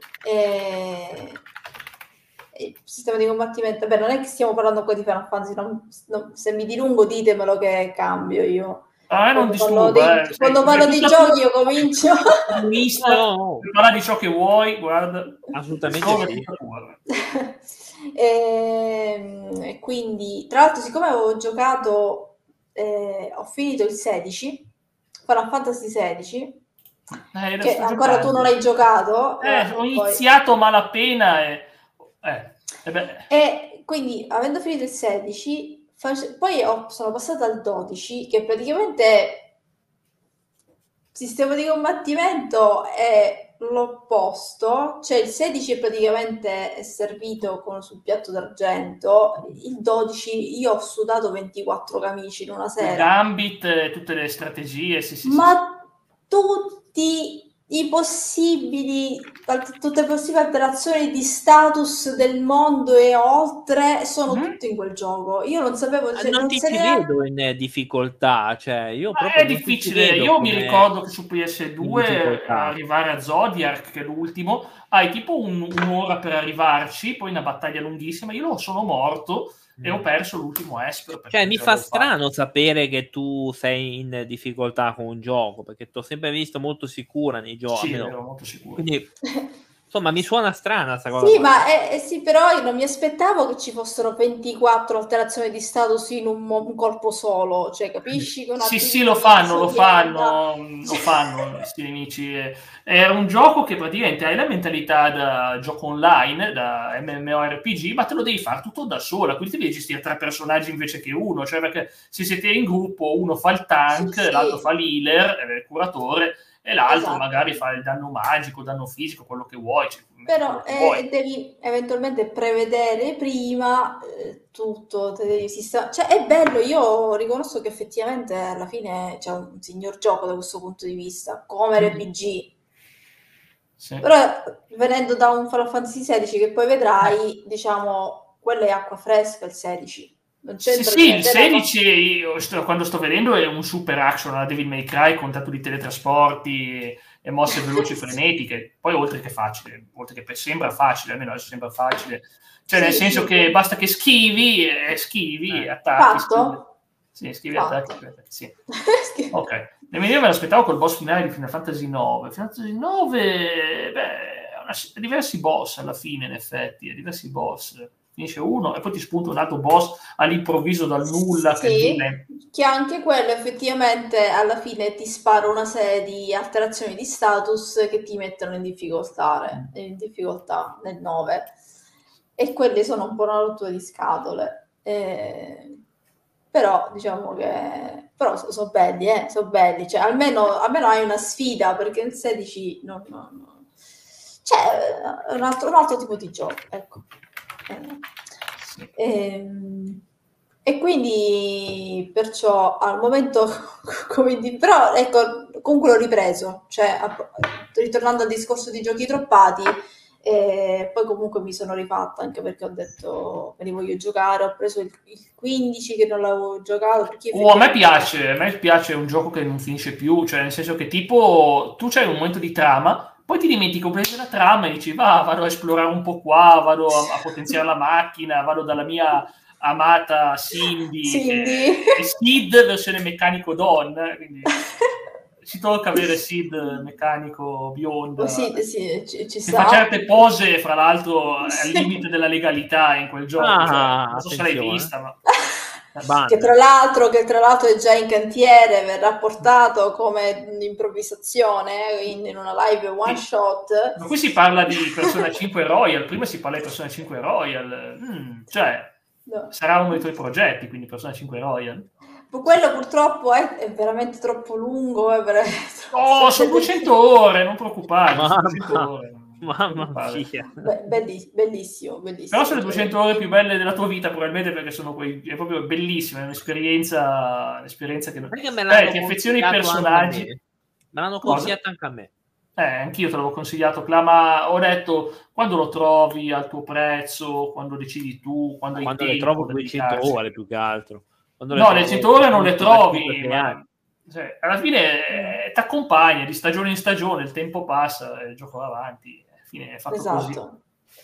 Il sistema di combattimento, beh, non è che stiamo parlando qua di Final Fantasy, non, non, se mi dilungo ditemelo che cambio io. Ah, non disturba, parlo di, eh. quando parlo di giochi io comincio. Misto, no. parla di ciò che vuoi, guarda. Assolutamente. e, e quindi, tra l'altro, siccome avevo giocato, eh, ho finito il 16, Final Fantasy 16, eh, che ancora tu non hai giocato. Eh, eh, ho poi... iniziato malapena e... Eh, e quindi, avendo finito il 16, poi ho, sono passata al 12, che praticamente sistema di combattimento è l'opposto, cioè il 16 è praticamente è servito con, sul piatto d'argento, il 12 io ho sudato 24 camici in una sera. Gambit, tutte le strategie, sì, sì, Ma sì. tutti i possibili, tutte le possibili alterazioni di status del mondo e oltre sono mm. tutte in quel gioco. Io non sapevo se non, non ti, ti vedo in difficoltà, cioè io proprio è difficile. Io mi ricordo che su PS2 arrivare a Zodiac, che è l'ultimo, hai tipo un, un'ora per arrivarci, poi una battaglia lunghissima. Io sono morto e ho perso l'ultimo Esper. Cioè, mi fa strano fatto. sapere che tu sei in difficoltà con un gioco, perché ti ho sempre visto molto sicura nei giochi. Sì, ero molto sicuro. Quindi Insomma, mi suona strana questa cosa. Sì, ma eh, eh, sì, però io non mi aspettavo che ci fossero 24 alterazioni di status in un, un colpo solo, cioè capisci? sì, sì, lo fanno, lo fanno, lo fanno, questi nemici. È un gioco che praticamente hai la mentalità da gioco online, da MMORPG, ma te lo devi fare tutto da sola, quindi devi gestire tre personaggi invece che uno, cioè perché se siete in gruppo uno fa il tank, sì, l'altro sì. fa l'healer, il curatore, e l'altro esatto. magari fa il danno magico, danno fisico, quello che vuoi. Cioè, Però che eh, vuoi. devi eventualmente prevedere prima eh, tutto, devi sistem- cioè è bello, io riconosco che effettivamente alla fine c'è un signor gioco da questo punto di vista, come mm. RPG. Sì. Però venendo da un Final Fantasy XVI che poi vedrai, eh. diciamo, quello è acqua fresca il 16 sì, sì, il 16 io sto, quando sto vedendo è un super action la Devil May Cry con tanto di teletrasporti e, e mosse veloci e frenetiche. Poi oltre che facile, oltre che sembra facile, almeno adesso sembra facile. Cioè sì, nel senso sì, che basta che schivi, eh, schivi, eh. attacchi. Fatto? Schivi. Sì, schivi, Fatto. attacchi. Sì. ok. Mio me l'aspettavo col boss finale di Final Fantasy 9. Final Fantasy 9, beh, diversi boss alla fine in effetti, diversi boss finisce uno e poi ti spunta un altro boss all'improvviso dal nulla. Sì, che, che anche quello effettivamente alla fine ti spara una serie di alterazioni di status che ti mettono in difficoltà, in difficoltà nel 9. E quelle sono un po' una rottura di scatole. Eh, però diciamo che però sono so belli, eh, sono belli. Cioè, almeno, almeno hai una sfida perché il 16 non, non, non... Cioè, è un altro, un altro tipo di gioco, ecco. E, ehm, e quindi perciò al momento come di, però ecco comunque l'ho ripreso cioè ritornando al discorso di giochi droppati e poi comunque mi sono rifatta anche perché ho detto me li voglio giocare ho preso il, il 15 che non l'avevo giocato oh, a me piace a me piace un gioco che non finisce più cioè nel senso che tipo tu c'hai un momento di trama poi ti dimentichi completamente la trama e dici, va, vado a esplorare un po' qua, vado a, a potenziare la macchina, vado dalla mia amata Cindy, Cindy. e Sid versione meccanico Don, quindi ci tocca avere Sid meccanico biondo. Oh, sì, sì, ci, ci fa certe pose, fra l'altro, al limite della legalità in quel gioco. Ah, cioè, non so se l'hai vista, ma... Che tra, che tra, l'altro, è già in cantiere, verrà portato come improvvisazione in, in una live one sì. shot. Ma qui si parla di Persona 5 Royal, prima si parla di Persona 5 Royal, mm, cioè no. sarà uno dei tuoi progetti, quindi Persona 5 Royal. Quello purtroppo è, è veramente troppo lungo. È veramente... Oh, sono 200 ore, non preoccuparti. Mamma, mia. Be- bellissimo, bellissimo, bellissimo. Però sono le 200 ore più belle della tua vita, probabilmente perché sono quei, è proprio bellissimo, è un'esperienza, un'esperienza che... Perché me eh, ti affezioni ai personaggi. Me l'hanno consigliato anche a me. Eh, anch'io te l'avevo consigliato, Cla, ma ho detto quando lo trovi al tuo prezzo, quando decidi tu, quando, quando le trovo 200 ore più che altro. Quando no, le 100 ore non le trovi, ma, cioè, alla fine eh, ti accompagna di stagione in stagione, il tempo passa, il gioco va avanti, fine è fatto esatto.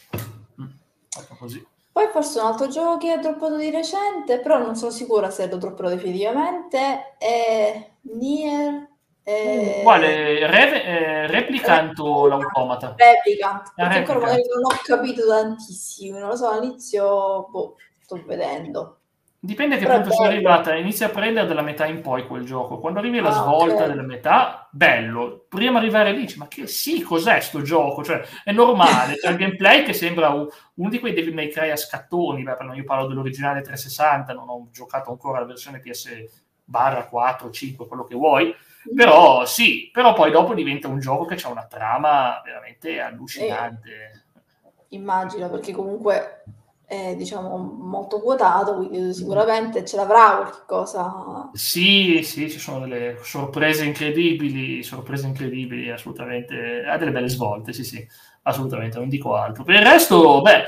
così. Mm, fatto così. Poi forse un altro gioco che ho droppato di recente, però non sono sicura se lo dropperò definitivamente, è Nier eh, Quale? Re, eh, replicant o l'automata? Replicant, perché ancora magari non ho capito tantissimo, non lo so, all'inizio boh, sto vedendo. Dipende che punto sei arrivata, inizia a prendere dalla metà in poi quel gioco. Quando arrivi alla ah, svolta okay. della metà, bello. Prima di arrivare lì, dici, ma che sì, cos'è sto gioco? Cioè, è normale. C'è il gameplay che sembra un, uno di quei Devil May Cry a scattoni. Beh, io parlo dell'originale 360, non ho giocato ancora la versione PS barra 4, 5, quello che vuoi però sì, però poi dopo diventa un gioco che ha una trama veramente allucinante. Eh, immagino, perché comunque è diciamo molto quotato, quindi sicuramente ce l'avrà qualcosa. Sì, sì, ci sono delle sorprese incredibili, sorprese incredibili, assolutamente. Ha delle belle svolte, sì, sì, assolutamente, non dico altro. Per il resto, beh.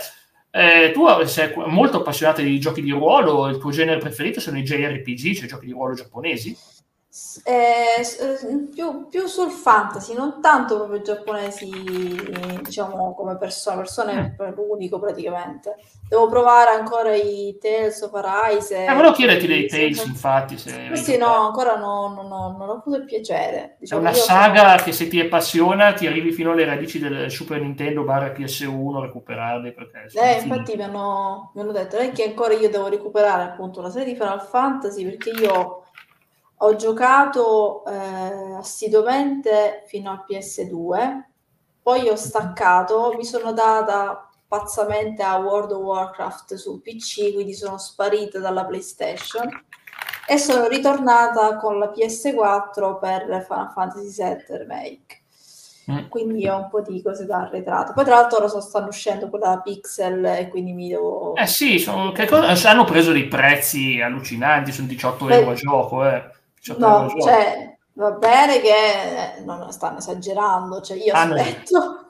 Eh, tu sei molto appassionato di giochi di ruolo, il tuo genere preferito sono i JRPG, cioè giochi di ruolo giapponesi? Eh, eh, più, più, sul fantasy, non tanto proprio giapponesi, diciamo come persone, persone mm. l'unico praticamente. Devo provare ancora i Tales of Arise. Eh, volevo chiederti dei Tales, se... infatti. Se sì, no, ancora no, no, no, non ho avuto il piacere. Diciamo, è una saga che se ti appassiona ti arrivi fino alle radici del Super Nintendo barra PS1 recuperarli. Perché eh, infatti mi hanno, mi hanno detto eh, che ancora io devo recuperare appunto una serie di Final Fantasy perché io ho giocato eh, assiduamente fino al PS2, poi ho staccato, mi sono data pazzamente a World of Warcraft su PC, quindi sono sparita dalla PlayStation e sono ritornata con la PS4 per Final Fantasy VII Remake. Mm. Quindi ho un po' di cose da arretrato. Poi, tra l'altro, ora so, stanno uscendo quella Pixel e quindi mi devo. Eh sì, sono, hanno preso dei prezzi allucinanti, sono 18 Beh, euro a gioco. Eh. No, cioè, va bene che eh, non stanno esagerando, cioè io ah, aspetto.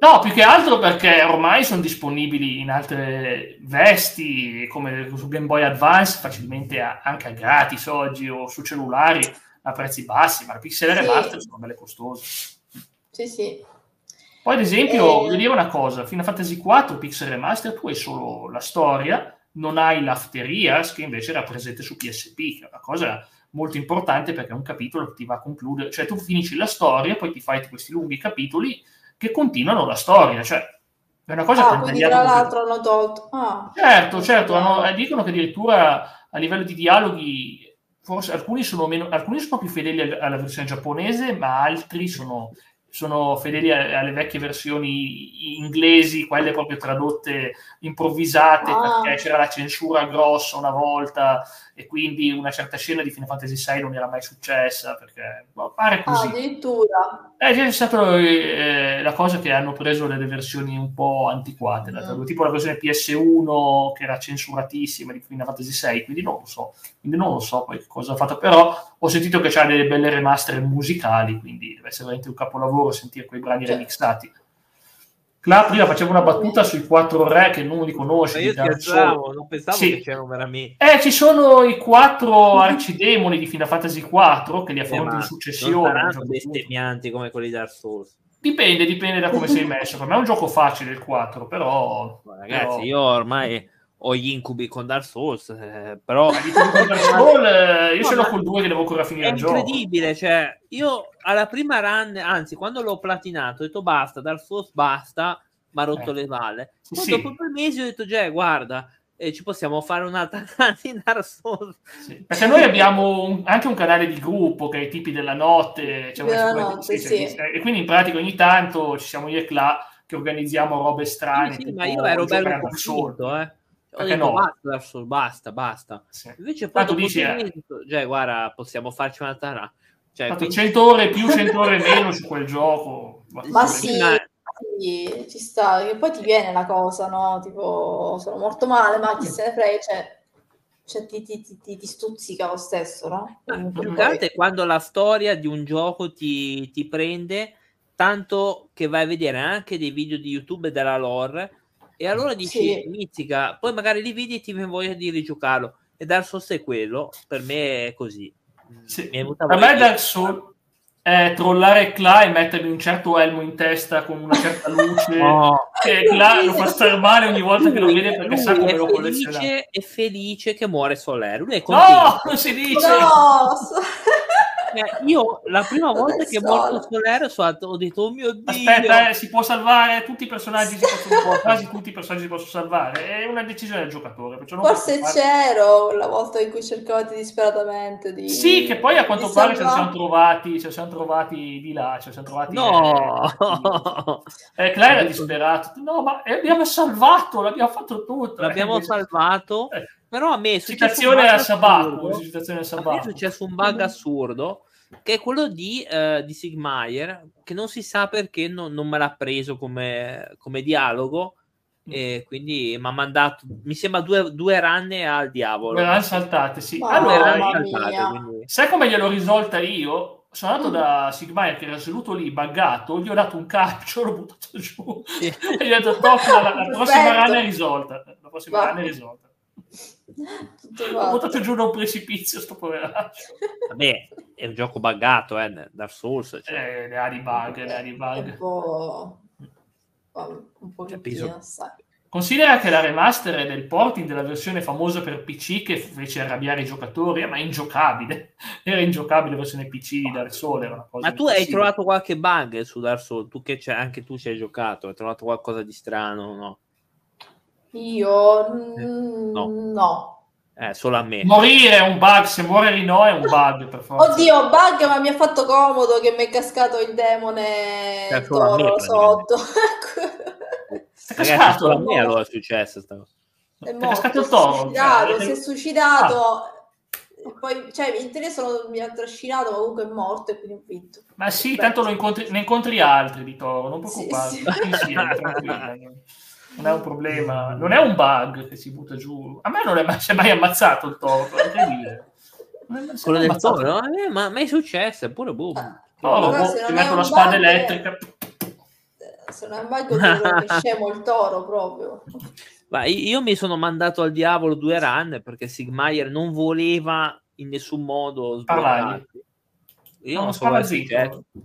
No, più che altro perché ormai sono disponibili in altre vesti, come su Game Boy Advance, facilmente anche a gratis oggi o su cellulari a prezzi bassi, ma le Pixel sì. Remaster sono belle costose. Sì, sì. Poi, ad esempio, e... voglio dire una cosa: Final Fantasy IV Pixel Remaster, tu hai solo la storia, non hai l'After Years, che invece era presente su PSP, che è una cosa molto importante perché è un capitolo che ti va a concludere, cioè tu finisci la storia, poi ti fai questi lunghi capitoli che continuano la storia, cioè è una cosa ah, che quindi tra l'altro hanno tolto. Ah. Certo, certo, hanno, eh, dicono che addirittura a livello di dialoghi forse alcuni sono, meno, alcuni sono più fedeli alla versione giapponese, ma altri sono sono fedeli alle vecchie versioni inglesi, quelle proprio tradotte improvvisate, ah. perché c'era la censura grossa una volta e quindi una certa scena di Final Fantasy VI non era mai successa, perché boh, pare così. Ah, addirittura. Eh, è stata eh, la cosa che hanno preso delle versioni un po' antiquate, mm. tipo la versione PS1 che era censuratissima di Final Fantasy VI, quindi non lo so, quindi non lo so poi cosa ha fatto, però ho sentito che c'ha delle belle remaster musicali, quindi deve essere veramente un capolavoro sentire quei brani cioè. remixati. Cla prima facevo una battuta sui quattro re che non li conosce. Ma io scherzavo, non pensavo sì. che c'erano veramente. Eh, ci sono i quattro arcidemoni di Final Fantasy 4 che li affronti eh, in successione. Non saranno bestemmianti come quelli di Dark Souls. Dipende, dipende da come sei messo. Per me è un gioco facile il 4, però... Ma ragazzi, però... io ormai ho gli incubi con Dark Souls, eh, però... Dark Souls, eh, io no, ce l'ho col 2 che devo ancora finire il gioco. È incredibile, cioè, io alla prima run, anzi, quando l'ho platinato, ho detto basta, Dark Souls basta, mi ha rotto eh. le valle. Poi sì. dopo due mesi ho detto, già, guarda, eh, ci possiamo fare un'altra run in Dark Souls. Sì. Perché noi abbiamo un, anche un canale di gruppo che è i tipi della notte, cioè della notte sì. e quindi in pratica ogni tanto ci siamo io e Cla che organizziamo robe strane. Sì, ma io ero bello convinto, eh ho detto, no? basta, basta, basta. Sì. Invece poi dopo dici, eh... cioè, guarda, possiamo farci un'altra run. Cioè, quindi... 100 ore più, 100 ore meno su quel gioco. Ma sì, sì, ci sta, che poi ti viene la cosa, no? Tipo, sono molto male, ma chi se ne frega, cioè, cioè ti, ti, ti, ti, stuzzica lo stesso, no? L'importante è quando la storia di un gioco ti, ti prende, tanto che vai a vedere anche dei video di YouTube della lore, e allora dici, sì. mizzica, poi magari li vedi e ti viene voglia di rigiocarlo. E Dark Souls è quello, per me è così. Sì. Mi è a me Dark Souls è trollare Cla e mettermi un certo elmo in testa con una certa luce no. e Cla lo fa star male ogni volta lui, che lo vede perché sa come lo colleziona è felice che muore Soler lui è contento no non si dice no. Eh, io la prima volta che è morto Solero ho detto oh mio dio aspetta eh, si può salvare? Tutti i personaggi si possono, quasi tutti i personaggi si possono salvare. È una decisione del giocatore forse c'ero la volta in cui cercavate disperatamente di sì che poi a quanto pare ce ne siamo trovati ce ne siamo trovati di là ne siamo trovati no. eh, eh, Claire è disperato. No ma abbiamo salvato l'abbiamo fatto tutto. L'abbiamo eh, salvato. eh però a me è citazione a Sabacco, citazione a Sabacco. è successo un bug assurdo che è quello di, uh, di Sigmaier che non si sa perché non, non me l'ha preso come, come dialogo e quindi mi ha mandato mi sembra due, due ranne al diavolo. Me l'hanno saltate sì. Allora, saltate, sai come gliel'ho risolta io? Sono andato mm. da Sigmaier che era seduto lì buggato gli ho dato un calcio l'ho buttato giù. Sì. e gli ho detto la, la prossima run è risolta. La prossima run è risolta ho buttato giù da un precipizio sto poveraccio vabbè è un gioco buggato eh, Dark Souls cioè. eh, le ha di bug le ha di bug un po', un po cioè, Considera che la remaster è del porting della versione famosa per PC che fece arrabbiare i giocatori, ma è ingiocabile. Era ingiocabile la versione PC di Dark Souls. Era una cosa ma tu hai trovato qualche bug su Dark Souls? Tu che c'è, anche tu ci hai giocato, hai trovato qualcosa di strano? No? Io eh, no. no. Eh, solo a me. Morire è un bug, se muore Rino è un bug per forza. Oddio, bug, ma mi ha fatto comodo che mi è cascato il demone cioè, toro me, sotto. è cascato a me allora è successo sta cosa. È, morto, è cascato il toro. Suicidato, cioè, si è suicidato. Ah. Poi, cioè, in teoria mi ha trascinato, ma comunque è morto e quindi ho vinto. Ma sì, tanto incontri, ne incontri altri di toro, non preoccuparti. Sì, sì. sì, sì non è un problema, non è un bug che si butta giù. A me non è mai, si è mai ammazzato il toro, quello del toro? Eh, ma mai successo, eppure boom. Ah, no, boh, ti metto una spada bug, elettrica. Se non è un bug, è scemo il toro proprio. Ma io mi sono mandato al diavolo due run perché Sigmaier non voleva in nessun modo sbloccare. Io no, non so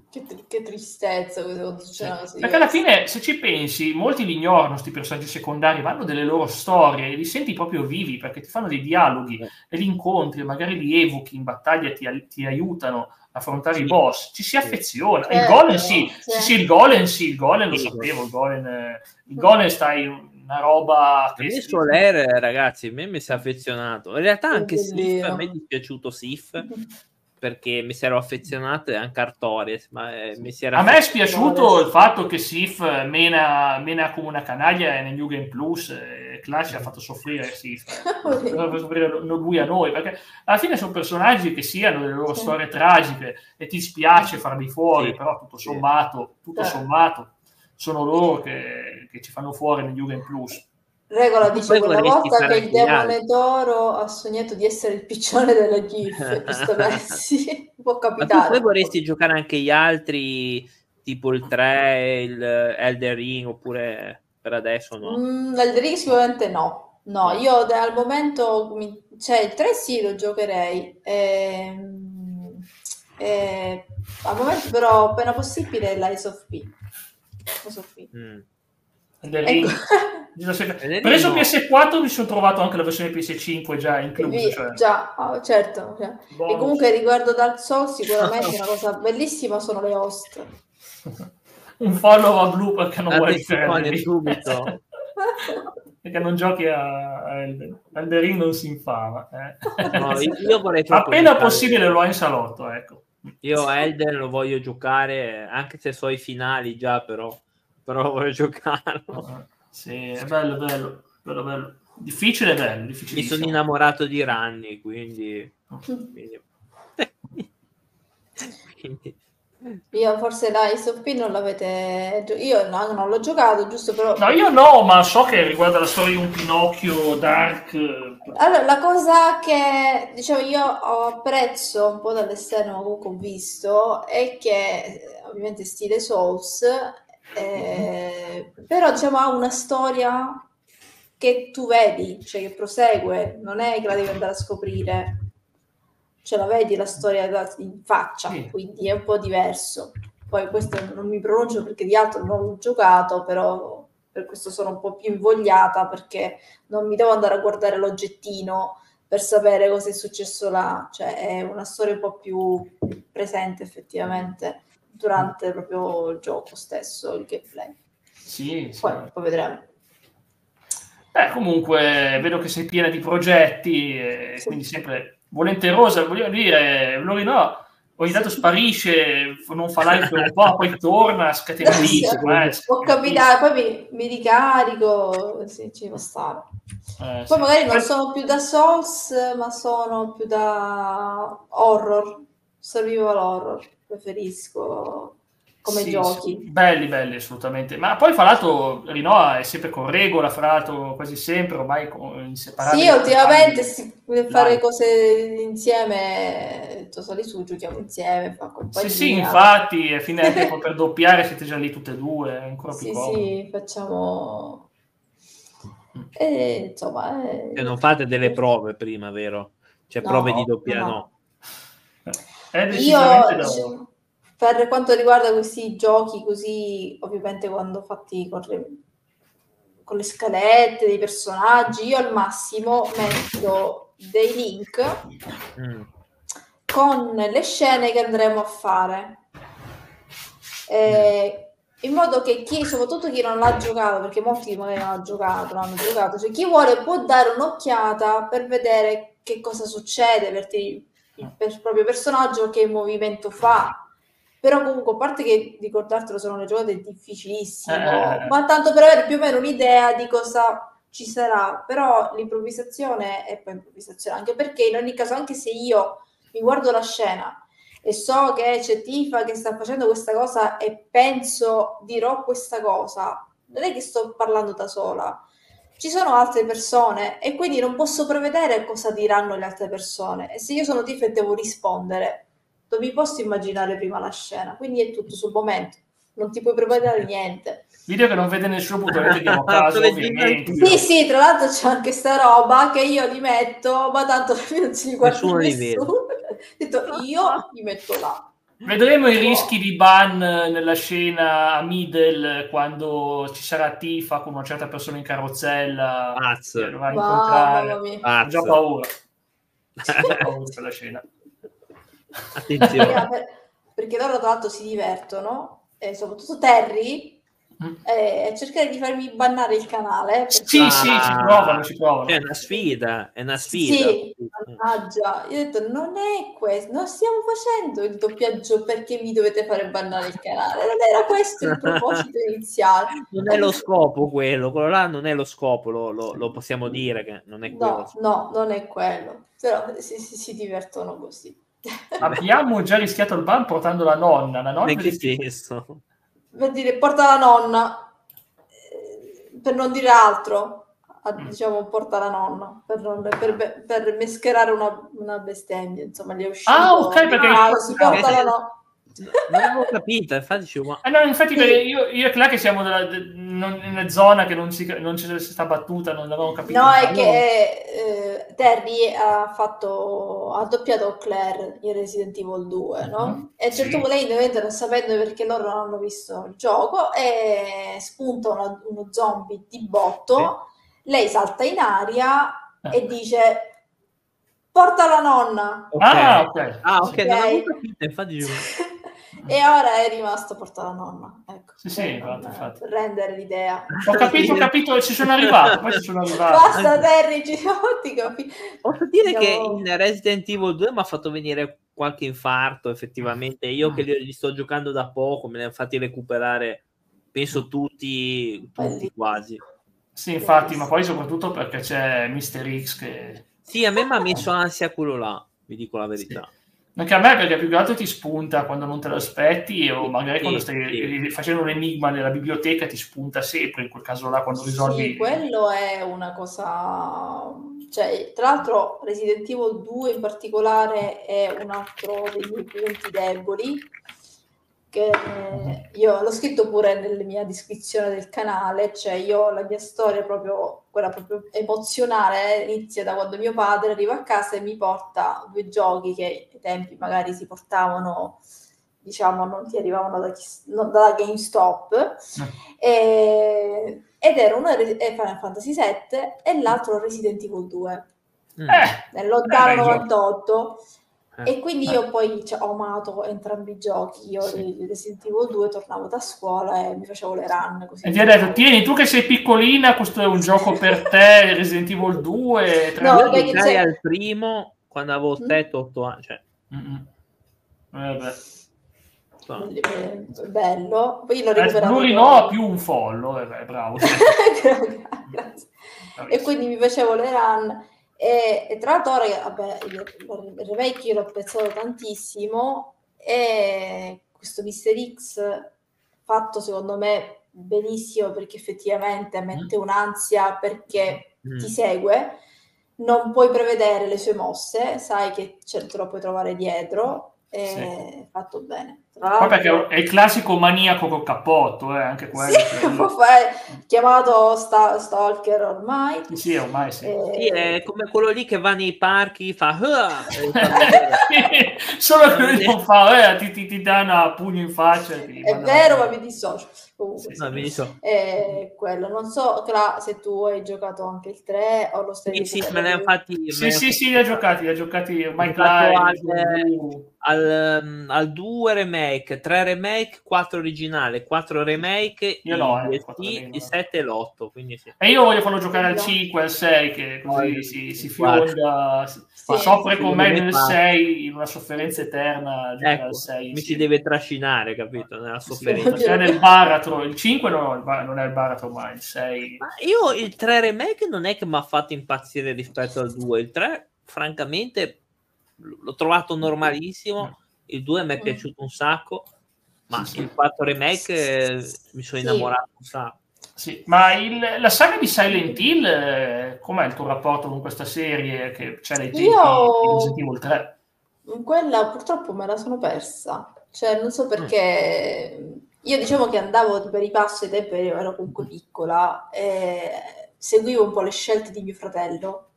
che, che tristezza cioè, sì. perché alla fine se ci pensi molti li ignorano questi personaggi secondari ma hanno delle loro storie e li senti proprio vivi perché ti fanno dei dialoghi eh. e li incontri magari li evochi in battaglia ti, ti aiutano a affrontare sì. i boss ci si affeziona eh, il golem sì. sì. sì il golem sì il golem lo sapevo il golem, il golem stai una roba che a Soler ragazzi a me mi si è affezionato in realtà anche Sif a me è dispiaciuto Sif perché mi si ero affezionato anche Artorias. Ma, eh, mi si era a me è spiaciuto il fatto che Sif mena, mena come una canaglia nel New Game Plus e Clash ha fatto soffrire Sif, ha fatto soffrire lui a noi, perché alla fine sono personaggi che sì, hanno delle loro storie tragiche e ti spiace farli fuori, sì, però tutto sommato, tutto sommato sono loro che, che ci fanno fuori nel New Game Plus. Regola dice quella volta che il demone d'oro ha sognato di essere il piccione delle GIF, giusto sì, può capitare. Ma tu poi vorresti giocare anche gli altri, tipo il 3, il Elder Ring, oppure per adesso no? Mm, Elder Ring sicuramente no. No, io al momento, cioè il 3 sì lo giocherei, e, e, al momento però appena possibile l'Ice of P. Ice of P. Mm. Ecco. Preso PS4 mi sono trovato anche la versione PS5 già inclusa. Cioè. Già, oh, certo. Cioè. E comunque riguardo Dark Souls sicuramente una cosa bellissima sono le host. Un follow a Blue perché non vuoi fare subito. perché non giochi a, a Elden. Elden Ring non si infama. Eh. No, io, vorrei Appena giocare. possibile lo ho in salotto, ecco. Io Elden lo voglio giocare, anche se so i finali già, però, però voglio giocarlo. Sì, è bello, bello, bello, bello. Difficile, bello, Mi sono innamorato di Ranni, quindi... quindi... quindi... Io forse la Ace of P non l'avete... Io no, non l'ho giocato, giusto però... No, io no, ma so che riguarda la storia di un Pinocchio dark. Allora, la cosa che, diciamo, io apprezzo un po' dall'esterno, comunque ho visto, è che, ovviamente stile Souls, eh, però diciamo ha una storia che tu vedi, cioè che prosegue, non è che la devi andare a scoprire ce la vedi la storia in faccia, sì. quindi è un po' diverso. Poi questo non mi pronuncio perché di altro non ho giocato, però per questo sono un po' più invogliata perché non mi devo andare a guardare l'oggettino per sapere cosa è successo là, cioè è una storia un po' più presente effettivamente durante proprio il gioco stesso, il gameplay. Sì, poi, sì. poi vedremo. Eh, comunque vedo che sei piena di progetti, e sì. quindi sempre volenterosa, voglio dire, Lori no, ogni tanto sparisce, non fa live per un po', poi torna, scatenatissimo. Eh, può capitare, poi mi, mi ricarico, sì, ci può stare. Eh, poi sì. magari non sono più da Souls, ma sono più da horror, survival horror, preferisco come sì, giochi. Sì. Belli, belli, assolutamente. Ma poi, fra l'altro, Rinoa è sempre con regola, fra l'altro, quasi sempre, ormai in separato. Sì, ultimamente si può fare cose insieme, tu sali su, giochiamo insieme, fa compagnia. Sì, sì, infatti, a fine tempo per doppiare siete già lì tutte e due, ancora più Sì, comodo. sì, facciamo... E, insomma... È... E non fate delle prove prima, vero? Cioè, no, prove di doppiare, no. no. È Io per quanto riguarda questi giochi così, ovviamente quando fatti con le, con le scalette dei personaggi, io al massimo metto dei link mm. con le scene che andremo a fare. Eh, in modo che chi, soprattutto chi non l'ha giocato, perché molti magari non hanno giocato, non hanno giocato, cioè chi vuole può dare un'occhiata per vedere che cosa succede per, te, il, per proprio personaggio, che movimento fa, però comunque a parte che ricordartelo sono le giocate difficilissimo, eh. ma tanto per avere più o meno un'idea di cosa ci sarà, però l'improvvisazione è poi improvvisazione, anche perché in ogni caso, anche se io mi guardo la scena e so che c'è Tifa che sta facendo questa cosa e penso dirò questa cosa, non è che sto parlando da sola, ci sono altre persone e quindi non posso prevedere cosa diranno le altre persone e se io sono Tifa e devo rispondere non mi posso immaginare prima la scena, quindi è tutto sul momento, non ti puoi preparare niente. Video che non vede nessuno punto, vediamo caso ovviamente. Sì, sì, tra l'altro c'è anche sta roba che io li metto, ma tanto non si guarda nessuno. nessuno. Ho detto io li metto là. Vedremo i rischi di ban nella scena a Middle quando ci sarà Tifa con una certa persona in carrozzella. Pazzo. Che dovrà incontrare. Ho già paura. Ho paura per la scena. Attenzione. perché loro tra l'altro si divertono, e soprattutto Terry. Eh, cercare di farmi bannare il canale. Perché... Sì, ah, sì, ci provano, ci provano. È una sfida, è una sfida. Sì, mannaggia. Io ho detto, non è questo, non stiamo facendo il doppiaggio perché mi dovete fare bannare il canale. Non era questo il proposito iniziale. Non è lo scopo quello, quello là non è lo scopo, lo, lo, lo possiamo dire che non è quello. No, no, non è quello. Però si, si, si divertono così. Abbiamo già rischiato il ban portando la nonna. La nonna che senso? Per dire, porta la nonna, eh, per non dire altro. Mm. Diciamo, porta la nonna per, non, per, per mescherare una, una bestemmia. Insomma, gli è uscito. Ah, ok, perché ah, si porta la nonna. Non avevo capito, infatti dicevo, eh no, infatti sì. io, io e Cla che siamo nella, nella zona che non, si, non ci sta battuta, non l'avevamo capito. No, è che eh, Terry ha fatto, ha doppiato Claire in Resident Evil 2, no? Mm-hmm. E a un certo punto lei ovviamente non sapendo perché loro non hanno visto il gioco e spunta una, uno zombie di botto, sì. lei salta in aria eh. e dice porta la nonna. Okay. Ah, ok. Ah, ok, okay. non avevo capito, infatti e ora è rimasto porta la nonna. Ecco, sì, sì, infatti, infatti. Per rendere l'idea. Ho capito, ho capito, ci sono arrivato, poi ci sono arrivato. Basta, Terry, ci ti capi. Posso dire Andiamo... che in Resident Evil 2 mi ha fatto venire qualche infarto, effettivamente. Io che li, li sto giocando da poco, me ne hanno fatti recuperare, penso tutti, tutti quasi. Sì, infatti, ma poi soprattutto perché c'è Mr. X che sì, a me mi ha messo ansia quello là, vi dico la verità. Sì. Anche a me perché più che altro ti spunta quando non te lo aspetti o magari sì, quando stai sì. facendo un enigma nella biblioteca ti spunta sempre, in quel caso là quando risolvi... Sì, quello è una cosa... Cioè, tra l'altro Resident Evil 2 in particolare è un altro dei miei punti deboli che io l'ho scritto pure nella mia descrizione del canale, cioè io la mia storia proprio, quella proprio emozionale, inizia da quando mio padre arriva a casa e mi porta due giochi che ai tempi magari si portavano, diciamo, non ti arrivavano da, non, da GameStop, mm. e, ed era uno Final Fantasy VII e l'altro Resident Evil 2. Mm. Eh, nel lontano eh, 98 eh. E quindi io poi cioè, ho amato entrambi i giochi. Io sì. Resident Evil 2 tornavo da scuola e mi facevo le run. Così e ti ha detto: Tieni, tu che sei piccolina, questo è un gioco per te. Resident Evil 2. Tra no, io giocai al primo quando avevo 7-8 mm. anni. Cioè. Eh, bello. Poi l'ho eh, recuperato. Eh, no, più un follo. Eh, bravo. Grazie. E quindi mi facevo le run e, e tra l'altro, vabbè, il, il remake io l'ho apprezzato tantissimo e questo Mister X fatto secondo me benissimo perché effettivamente mette mm. un'ansia perché mm. ti segue, non puoi prevedere le sue mosse, sai che te lo puoi trovare dietro, e sì. fatto bene. Poi perché è il classico maniaco col cappotto, eh, anche quello. Sì, chiamato sta- Stalker ormai. Sì, ormai sì. E... sì. È come quello lì che va nei parchi, fa... Solo che lui non fa, eh, ti, ti, ti dà una pugno in faccia. È vero, ma mi dissocio. Comunque, sì, no, mi. Eh, quello. Non so Cla, se tu hai giocato anche il 3 o lo stai Sì, sì, me ne fatti... Sì, sì, sì, li ha giocati, li ha giocati ormai al, al 2 remake, 3 remake, 4 originale, 4 remake, io no, il, il, il 7 e l'8. Quindi sì. E io voglio farlo giocare al 5 al 6, che così si, si fionda, sì, soffre sì, con me nel 6 in una sofferenza eterna. Ecco, al 6, mi si deve trascinare, capito? Nella sofferenza. Sì, nel baratro, il 5 no, non è il baratro mai, il 6. Ma io il 3 remake non è che mi ha fatto impazzire rispetto al 2, il 3 francamente l'ho trovato normalissimo. Mm. Il 2 mi è mm. piaciuto un sacco, ma sì, il 4 remake eh, mi sono innamorato un sacco. Sì, ma il, la saga di Silent Hill, eh, com'è il tuo rapporto con questa serie che c'è nei tempi Io... di Resident Evil 3? Quella purtroppo me la sono persa, cioè non so perché mm. io diciamo che andavo per i passi ai tempi, ero comunque piccola e seguivo un po' le scelte di mio fratello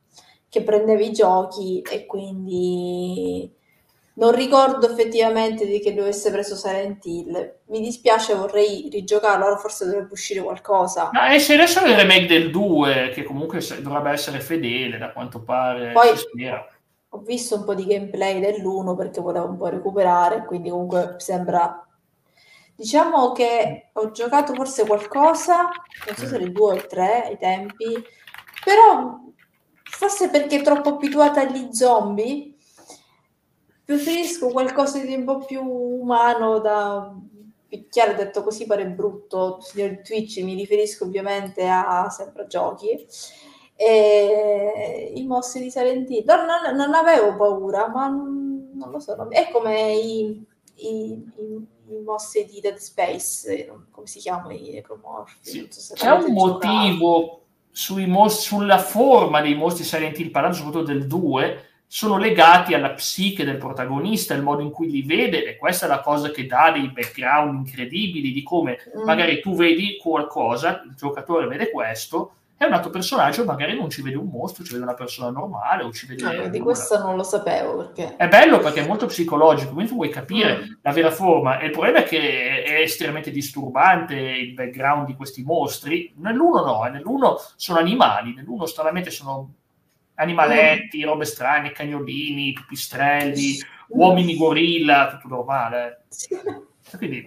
che prendeva i giochi e quindi non ricordo effettivamente di che dovesse preso Silent Hill. Mi dispiace, vorrei rigiocarlo, allora forse dovrebbe uscire qualcosa. Ma esce adesso il remake del 2, che comunque dovrebbe essere fedele, da quanto pare. Poi ho visto un po' di gameplay dell'1 perché volevo un po' recuperare, quindi comunque sembra... Diciamo che ho giocato forse qualcosa, non so se il 2 o il 3 ai tempi, però forse perché troppo abituata agli zombie, preferisco qualcosa di un po' più umano da picchiare, detto così pare brutto, signor Twitch, mi riferisco ovviamente a sempre a giochi. E i mossi di Silent Hill non, non, non, avevo paura, ma non lo so, è come i, i, i, i mossi di Dead Space, come si chiamano i necromorfi. Sì. So C'è un motivo sui mostri, sulla forma dei mostri Silent Hill, parlando soprattutto del 2, sono legati alla psiche del protagonista, il modo in cui li vede, e questa è la cosa che dà dei background incredibili di come mm. magari tu vedi qualcosa, il giocatore vede questo, e un altro personaggio magari non ci vede un mostro, ci vede una persona normale o ci vede... Ah, di questo non lo sapevo perché... È bello perché è molto psicologico, quindi tu vuoi capire mm. la vera forma e il problema è che è estremamente disturbante il background di questi mostri. Nell'uno no, eh, nell'uno sono animali, nell'uno stranamente sono animaletti, robe strane, cagnolini, pipistrelli, uomini gorilla, tutto normale. Quindi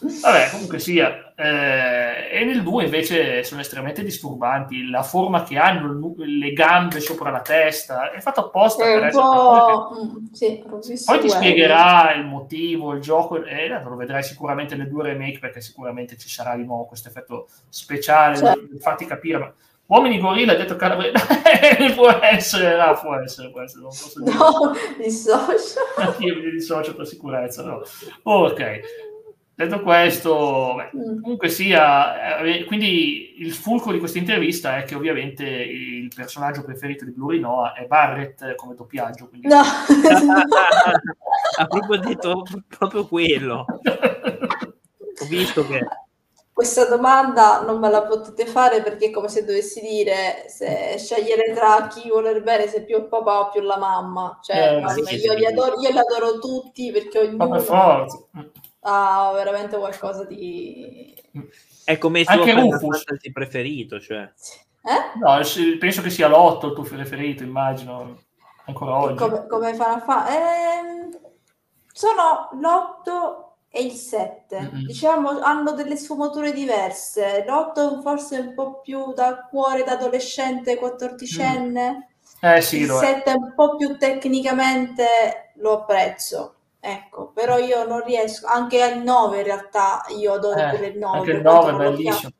Vabbè, comunque sia, eh, e nel 2 invece sono estremamente disturbanti. La forma che hanno, le gambe sopra la testa, è fatto apposta è per essere. Mm, sì, Poi ti spiegherà il motivo, il gioco, e eh, lo vedrai sicuramente nel 2 remake perché sicuramente ci sarà di nuovo questo effetto speciale, certo. farti capire. Uomini gorilla, detto calabrese, può essere, no, può essere, può essere, non posso dire. No, dissocio. Io mi dissocio per sicurezza, no. ok. Detto questo, beh, mm. comunque sia, eh, quindi il fulcro di questa intervista è che ovviamente il personaggio preferito di Blue Rinoa è Barrett come doppiaggio. Quindi... No, ha proprio detto proprio quello. Ho visto che... Questa domanda non me la potete fare perché è come se dovessi dire se scegliere tra chi voler bene, se più il papà o più la mamma. Cioè, eh, sì, io, li adoro, io li adoro tutti perché ognuno... Ma forza ha veramente qualcosa di... È come il suo Fantasy preferito, cioè. Eh? No, penso che sia l'otto il tuo preferito, immagino, ancora oggi. Come, come Final Fantasy... Eh, sono l'otto e il 7. Mm-hmm. Diciamo, hanno delle sfumature diverse. L'8 forse un po' più da cuore da adolescente quattordicenne. Mm. Eh, sì, il 7 è un po' più tecnicamente lo apprezzo. Ecco, però io non riesco, anche al 9 in realtà io adoro eh, il 9. Anche il 9 è bellissimo.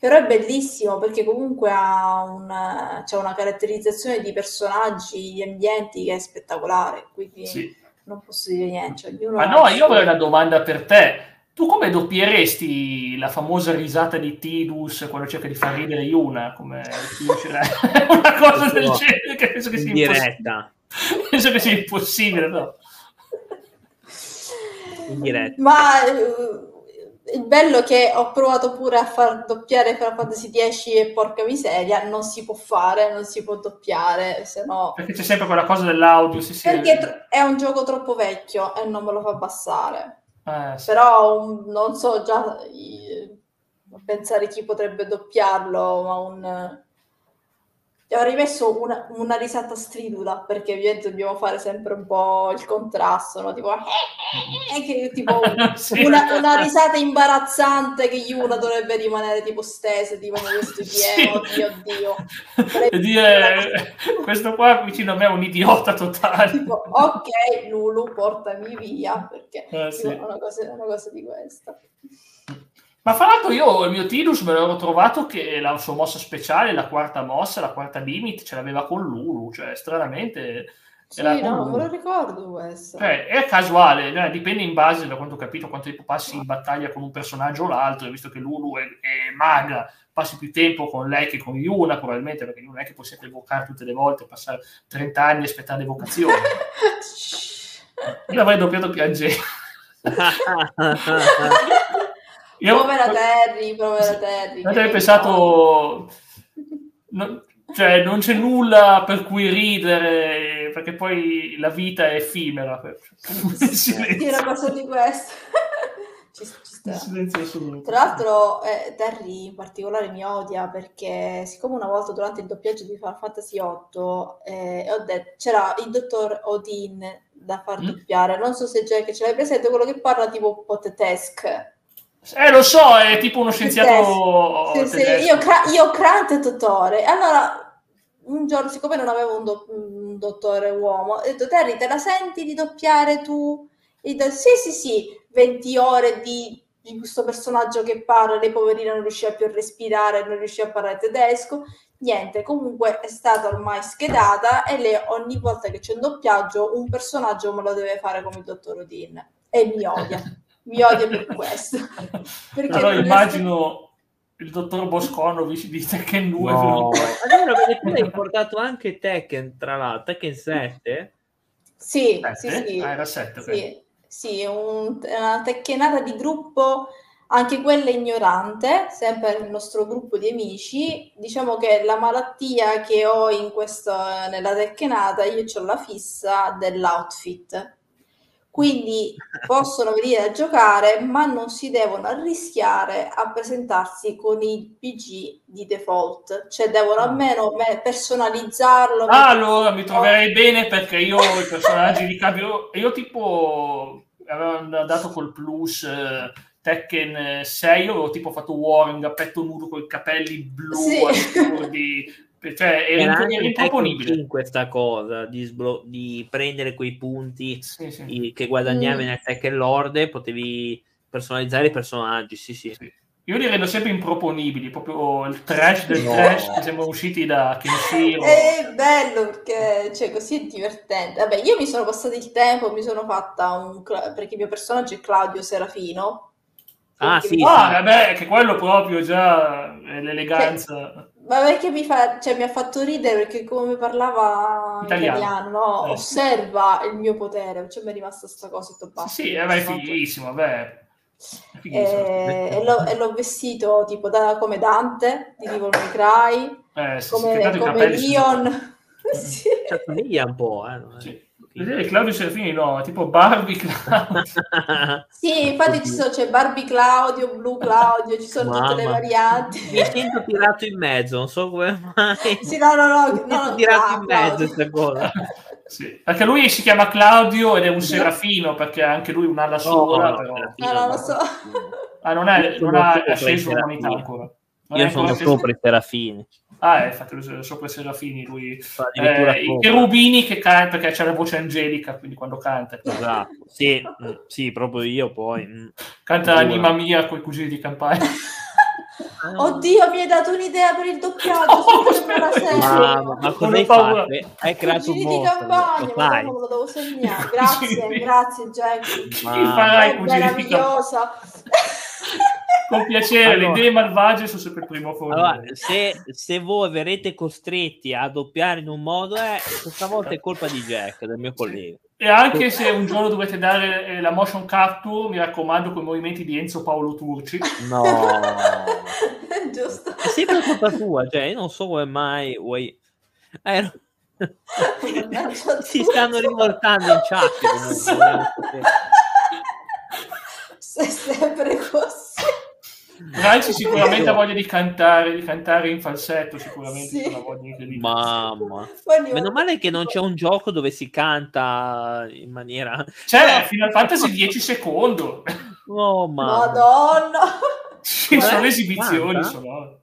Però è bellissimo perché comunque ha una, c'è una caratterizzazione di personaggi, di ambienti che è spettacolare, quindi sì. Non posso dire niente. Cioè, Ma no, io avrei una domanda per te. Tu come doppieresti la famosa risata di Tidus quando cerca di far ridere Yuna? Come una cosa del genere che penso che sia impossibile. Penso che sia impossibile, no? in diretta. Ma eh, il bello è che ho provato pure a far doppiare Final Fantasy X e porca miseria, non si può fare, non si può doppiare, se no... Perché c'è sempre quella cosa dell'audio, sì, sì. Perché è un gioco troppo vecchio e non me lo fa passare. Eh, sì. Però non so già pensare chi potrebbe doppiarlo, ma un gli ho rimesso una, una, risata stridula perché ovviamente dobbiamo fare sempre un po' il contrasto, no? Tipo, eh, che, tipo una, una, risata imbarazzante che Yuna dovrebbe rimanere tipo stesa, tipo questo sì. oddio, oddio. Dire, questo qua vicino a me è un idiota totale. Tipo, ok, Lulu, portami via, perché eh, sì. è una cosa, una cosa di questa. Ma fra l'altro io il mio Tidus me l'ero trovato che la sua mossa speciale, la quarta mossa, la quarta limit, ce l'aveva con Lulu, cioè stranamente... Sì, no, non me lo ricordo questo. Cioè, è casuale, cioè, dipende in base, da quanto ho capito, quanto tempo passi in battaglia con un personaggio o l'altro, visto che Lulu è, è maga, passi più tempo con lei che con Yuna, probabilmente, perché non è che puoi sempre evocare tutte le volte, passare 30 anni a aspettare l'evocazione. Io l'avrei doppiato piangendo. Io, povera Terry, povera Terry. Avete pensato... No, cioè, non c'è nulla per cui ridere, perché poi la vita è effimera. Sì, una cosa di questo. ci, ci Tra l'altro, eh, Terry in particolare mi odia perché, siccome una volta durante il doppiaggio di Final Fantasy VIII eh, detto, c'era il dottor Odin da far mm. doppiare, non so se Jack ce l'hai presente, quello che parla tipo Potetesque eh, lo so, è tipo uno scienziato. Sì, sì, io, io Krant e Dottore. Allora, un giorno, siccome non avevo un, do- un dottore uomo, ho detto: Terry, te la senti di doppiare tu? E do- sì, sì, sì, 20 ore di, di questo personaggio che parla, lei poverina non riusciva più a respirare, non riusciva a parlare tedesco. Niente, comunque è stata ormai schedata e lei ogni volta che c'è un doppiaggio un personaggio me lo deve fare come il dottor Odin e mi odia. mi odia per questo. Perché allora immagino, il dottor Bosconovic di Tekken 2. No. allora, tu hai portato anche Tekken, tra l'altro, Tekken 7? Sì, sì, sì. Ah, era 7. Sì, sì un, una Tekkenata di gruppo anche quella ignorante, sempre nel nostro gruppo di amici, diciamo che la malattia che ho in questo, nella teckenata, io ho la fissa dell'outfit. Quindi possono venire a giocare, ma non si devono arrischiare a presentarsi con il PG di default, cioè devono ah. almeno personalizzarlo. Ah, allora mi troverei bene perché io i personaggi di cambio, io tipo avevo dato col plus. Eh, Tekken 6 io avevo tipo fatto Warren a petto nudo con i capelli blu sì. assurdi cioè era, era improponibile in questa cosa di, sblo- di, prendere quei punti sì, sì. che guadagnavi mm. nel Tekken Lord potevi personalizzare i personaggi sì sì, sì. Io li rendo sempre improponibili, proprio il trash del no. trash che siamo usciti da Kenshiro. È bello perché cioè, così è divertente. Vabbè, io mi sono passato il tempo, mi sono fatta un... perché il mio personaggio è Claudio Serafino, Ah, sì, ah, sì. vabbè, che quello proprio già è l'eleganza. Cioè, ma perché mi, fa, cioè, mi ha fatto ridere perché come parlava italiano, italiano no? eh. osserva il mio potere, cioè mi è rimasta questa cosa e Sì, sì vabbè, è fighissimo, vabbè. E, eh, e, l'ho, e, l'ho, vestito tipo da, come Dante di Devil May Cry, eh, come, come Leon. sì. Cioè, somiglia un po', eh. Sì. Vedere Claudio Serafini no, tipo Barbie Claudio. sì, infatti ci sono, c'è Barbie Claudio, Blue Claudio, ci sono Mamma. tutte le varianti. Mi sento tirato in mezzo, non so come mai. Sì, no, no, no. Mi no, tirato in mezzo questa cosa. Sì, perché lui si chiama Claudio ed è un serafino, perché anche lui un'ala sola. No, però... no, no, lo so. Ah, non, è, non ha asceso l'umanità ancora. Non Io sono sopra i serafini. Ah, è fatto sopra i serafini lui. Eh, I cherubini che canta perché c'è la voce angelica, quindi quando canta. Esatto, sì, mm, sì proprio io poi. Mm. Canta l'anima mia con i cugini di campagna. Oddio, mi hai dato un'idea per il doppiaggio. Oh, ma, ma, ma cosa hai fatto? Hai creato un mostro. di campagna, ma lo devo segnare. Grazie, grazie Jack. Ma... Chi farai cugini di campagna? Con piacere, allora, le idee malvagie sono sempre il primo fuori. Allora, se, se, voi verrete costretti a doppiare in un modo, eh, questa volta è colpa di Jack, del mio collega. E anche se un giorno dovete dare eh, la motion capture, mi raccomando, con i movimenti di Enzo Paolo Turci. No, giusto. È sempre colpa tua, cioè, io non so come mai vuoi... Eh, no. si stanno rivoltando in chat. Comunque, Sei sempre così. Franci sicuramente ha voglia di cantare, di cantare in falsetto, sicuramente sì. Mamma. Meno male che non c'è un gioco dove si canta in maniera... C'è, Final Fantasy 10 secondi. Oh, mamma. Madonna. Ci sono esibizioni. Sono...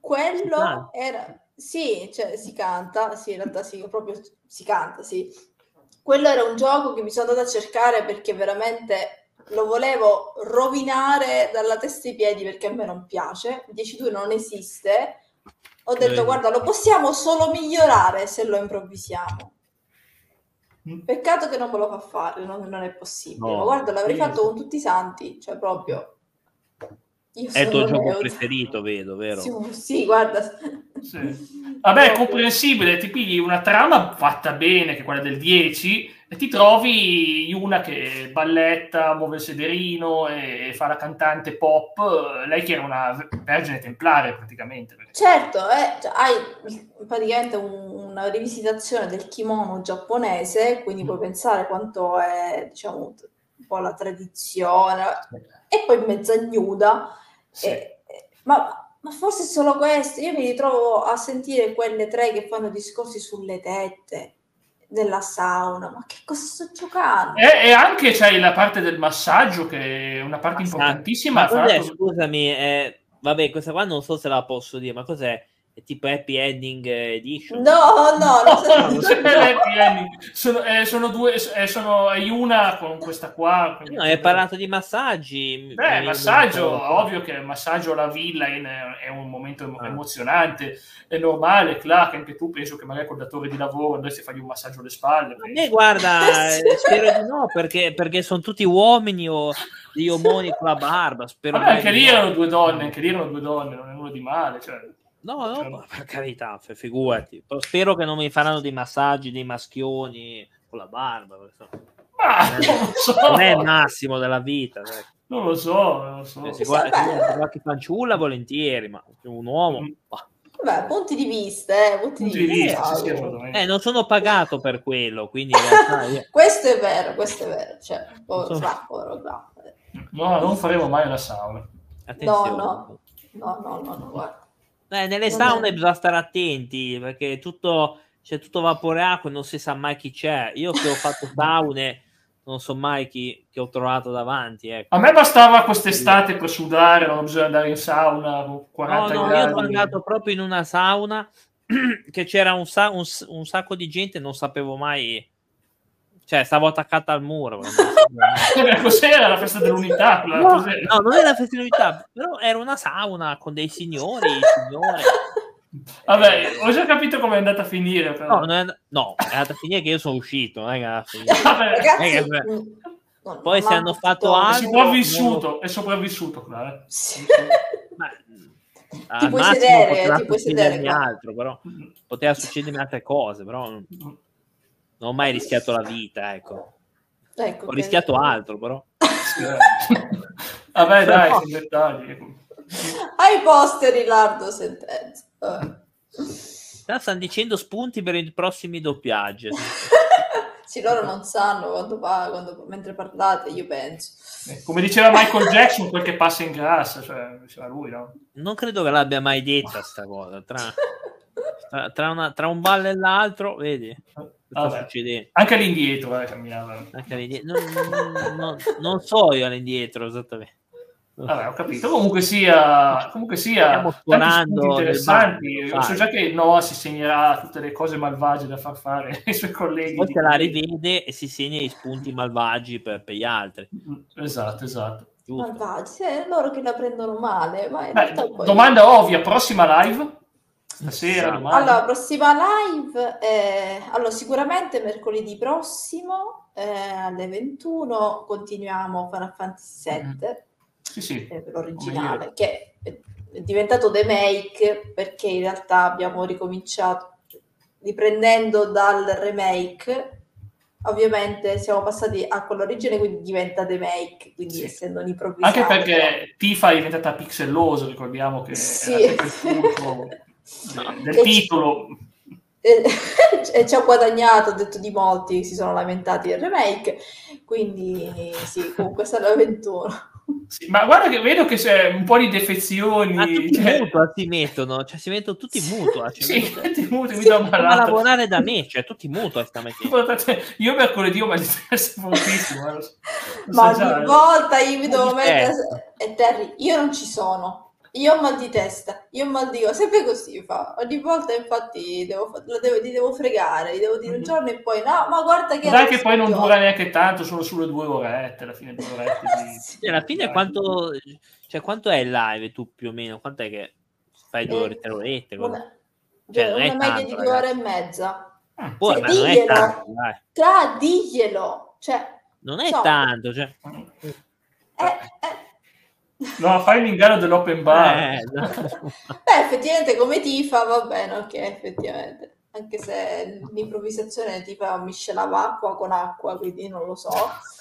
Quello era... Sì, cioè si canta, sì, in realtà sì, proprio si canta, sì. Quello era un gioco che mi sono andata a cercare perché veramente lo volevo rovinare dalla testa ai piedi perché a me non piace. 10-2 non esiste. Ho detto, eh. guarda, lo possiamo solo migliorare se lo improvvisiamo. Mm. Peccato che non me lo fa fare, non, non è possibile. No. Ma guarda, l'avrei fatto con tutti i santi, cioè proprio. Io è il tuo gioco preferito, vedo, vero? Sì, sì guarda. Sì. Vabbè, è comprensibile, ti pigli una trama fatta bene, che è quella del 10, e ti trovi una che balletta, muove il sederino e fa la cantante pop, lei che era una vergine templare praticamente. Certo, eh, cioè, hai praticamente un, una rivisitazione del kimono giapponese, quindi mm. puoi pensare quanto è, diciamo, un po' la tradizione, e poi mezza nuda. Sì. E, ma, ma forse solo questo, io mi ritrovo a sentire quelle tre che fanno discorsi sulle tette della sauna, ma che cosa sto giocando? E, e anche c'hai la parte del massaggio che è una parte importantissima. Ma cos'è, scusami, eh, vabbè, questa qua non so se la posso dire, ma cos'è? È tipo happy ending edition. No, no, no, non è happy ending. Sono, eh, sono due, eh, sono una con questa qua. No, hai parlato di massaggi. Beh, massaggio, ovvio che il massaggio alla villa in, è un momento ah. emozionante, è normale, Clark, anche tu penso che magari col datore di lavoro andresti a fargli un massaggio alle spalle. A me guarda, eh, spero di no, perché, perché sono tutti uomini o gli omoni con la barba. Spero Vabbè, anche lì erano due donne, anche lì erano due donne, non è nulla di male, cioè No, no, per carità, figurati. Spero che non mi faranno dei massaggi dei maschioni con la barba. Ah, non, so. non, è il massimo della vita. Dai. Non lo so, non lo so. Eh, se guarda, qualche fanciulla, volentieri, ma un uomo... Mm. Beh, punti di vista, eh, punti, punti di vista. Sì, eh, non sono pagato per quello, quindi... io... questo è vero, questo è vero. Cioè, povero, sono... povero. No, non faremo mai una sauna. Attenzione. No, no, no, no, no, no guarda. Eh, nelle saune bisogna stare attenti perché tutto, c'è tutto vapore acqua e non si sa mai chi c'è. Io che ho fatto saune non so mai chi, chi ho trovato davanti. Ecco. A me bastava quest'estate per sudare, non bisogna andare in sauna. 40 no, no, io sono andato proprio in una sauna che c'era un, sa- un, un sacco di gente, non sapevo mai cioè, stavo attaccata al muro. cos'era la festa dell'unità? No, no, non era la festa dell'unità, però era una sauna con dei signori, signore. Vabbè, ho già capito come è andata a finire. Però. No, è, no, è andata a finire che io sono uscito. Non è Ragazzi, no, Poi se hanno fatto altro... È sopravvissuto, è sopravvissuto, Clara. Sì. Ma, ti puoi sedere, ti puoi sedere. Altro, però poteva succedermi altre cose, però non ho mai rischiato la vita, ecco. ecco ho che... rischiato altro, però. Vabbè, dai, no. dettagli. Ai posteri, Lardo sentenza. Stanno dicendo spunti per i prossimi doppiaggi. sì, loro non sanno quando, quando, mentre parlate, io penso. Eh, come diceva Michael Jackson, quel che passa in grassa, cioè, diceva lui, no? Non credo che l'abbia mai detta sta cosa. Tra, tra, tra, una, tra un ballo e l'altro, vedi? Anche all'indietro eh, camminava. Anche all'indietro. Non, non, non, so io all'indietro esattamente. Vabbè, ho capito. Comunque sia, comunque sia interessanti. So già che Noah si segnerà tutte le cose malvagie da far fare ai suoi colleghi. Poi se la rivede e si segna i spunti malvagi per, per gli altri. Esatto, esatto. Malvagi, è loro che la prendono male. Ma Beh. Domanda ovvia, prossima live? Stasera, domani. Allora, prossima live, eh, allora, sicuramente mercoledì prossimo eh, alle 21 continuiamo Final Fantasy VII, mm. sì, sì. Eh, l'originale, che è diventato The Make perché in realtà abbiamo ricominciato riprendendo dal remake ovviamente siamo passati a quell'origine, quindi diventa The Make, quindi sì. essendo un improvvisato. Anche perché Tifa è diventata pixelloso, ricordiamo che sì. era il no, del e titolo. C- e ci ha guadagnato, ho detto di molti, si sono lamentati del remake, quindi sì, comunque sarà l'avventura. Sì, ma guarda che vedo che c'è un po' di defezioni. Ma tutti cioè... mutua si mettono, cioè si mettono tutti mutua. Cioè, sì, tutti mutua, sì, mi a lavorare da me, cioè tutti mutua Io mercoledì ho mal di testa fortissimo. Eh, ma ogni già, volta io mi devo mettere... E Terry, io non ci sono io ho mal di testa, io ho mal di gola, sempre così fa. Ogni volta infatti devo, lo devo, li devo fregare, gli devo dire un mhm. giorno e poi no, ma guarda che... Dai che poi non dura neanche tanto, sono sulle due orette, alla fine due orette. Di... sì, alla fine quanto, cioè, quanto è il live tu più o meno? Quanto è che fai due ore, tre orette? Una, cioè, una media tanto, di due ore e mezza. Ah, poi, cioè, ma diglielo, non è tanto, dai. Tra, diglielo, cioè... Non è so. tanto, cioè... Eh, eh, No, fai l'inganno dell'open bar. Eh, no. Beh, effettivamente come Tifa va bene, ok, effettivamente. Anche se l'improvvisazione ti fa miscelava acqua con acqua, quindi non lo so.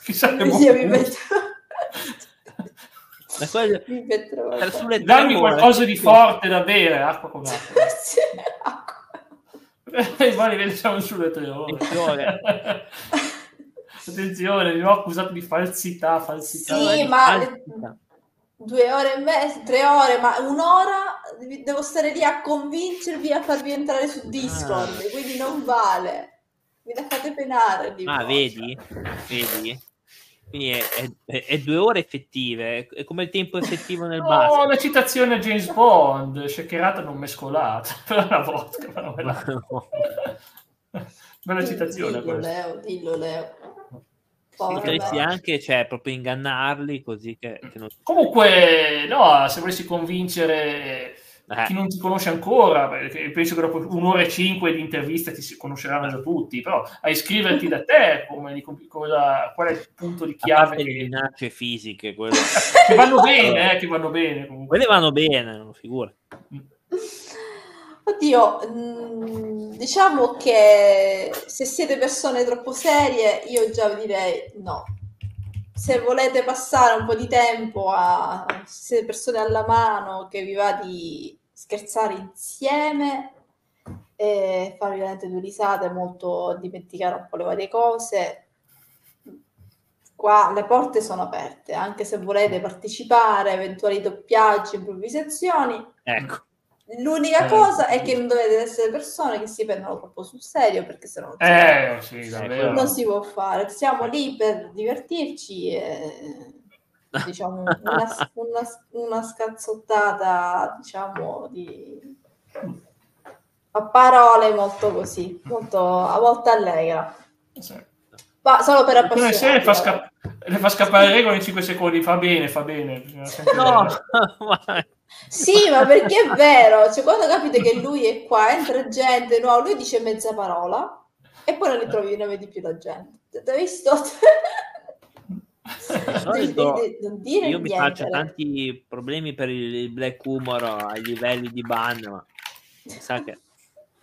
Chissà che sia, mi metto... quello... mi metto... Dammi qualcosa di forte da bere, acqua con acqua. sì, acqua. E poi vediamo sulle tre ore. Attenzione, mi ho accusato di falsità, falsità. Sì, ma... Falsità due ore e mezza, tre ore, ma un'ora devo stare lì a convincervi a farvi entrare su Discord, ah. quindi non vale. Mi la fate penare. Ah, vedi? Vedi? Quindi è, è, è, due ore effettive, è come il tempo effettivo nel no, basket. No, una citazione a James Bond, shakerata non mescolata, per una volta. Però me la... Bella citazione dillo, Leo, dillo Leo. Potresti anche cioè, proprio ingannarli così che, che non... Comunque, no, se volessi convincere eh. chi non ti conosce ancora, penso che dopo un'ora e cinque di interviste ti si conosceranno già tutti, però a iscriverti da te, come, cosa, qual è il punto di chiave? Che... le minacce fisiche, quelle... che vanno bene, eh, che vanno bene. Comunque. Quelle vanno bene, non figura. Oddio, mm, diciamo che se siete persone troppo serie, io già direi no. Se volete passare un po' di tempo a se siete persone alla mano che vi va di scherzare insieme e farvi veramente due risate, molto dimenticare un po' le varie cose. Qua le porte sono aperte, anche se volete partecipare a eventuali doppiaggi, improvvisazioni. Ecco. L'unica eh, cosa è che non dovete essere persone che si prendono troppo sul serio perché se no eh, sì, non si può fare. Siamo lì per divertirci e diciamo, una, una, una scazzottata, diciamo, di... a parole molto così, molto a volte allegra. Sì. Ma solo per appassionati. Le fa, scapp- le fa scappare le regole in 5 secondi, fa bene, fa bene. No, sì, ma perché è vero, cioè, quando capite che lui è qua, entra gente, no, lui dice mezza parola e poi non li trovi, non vedi più la gente. Hai visto? solito io niente, mi faccio tanti problemi per il black humor ai livelli di ban, ma sa che,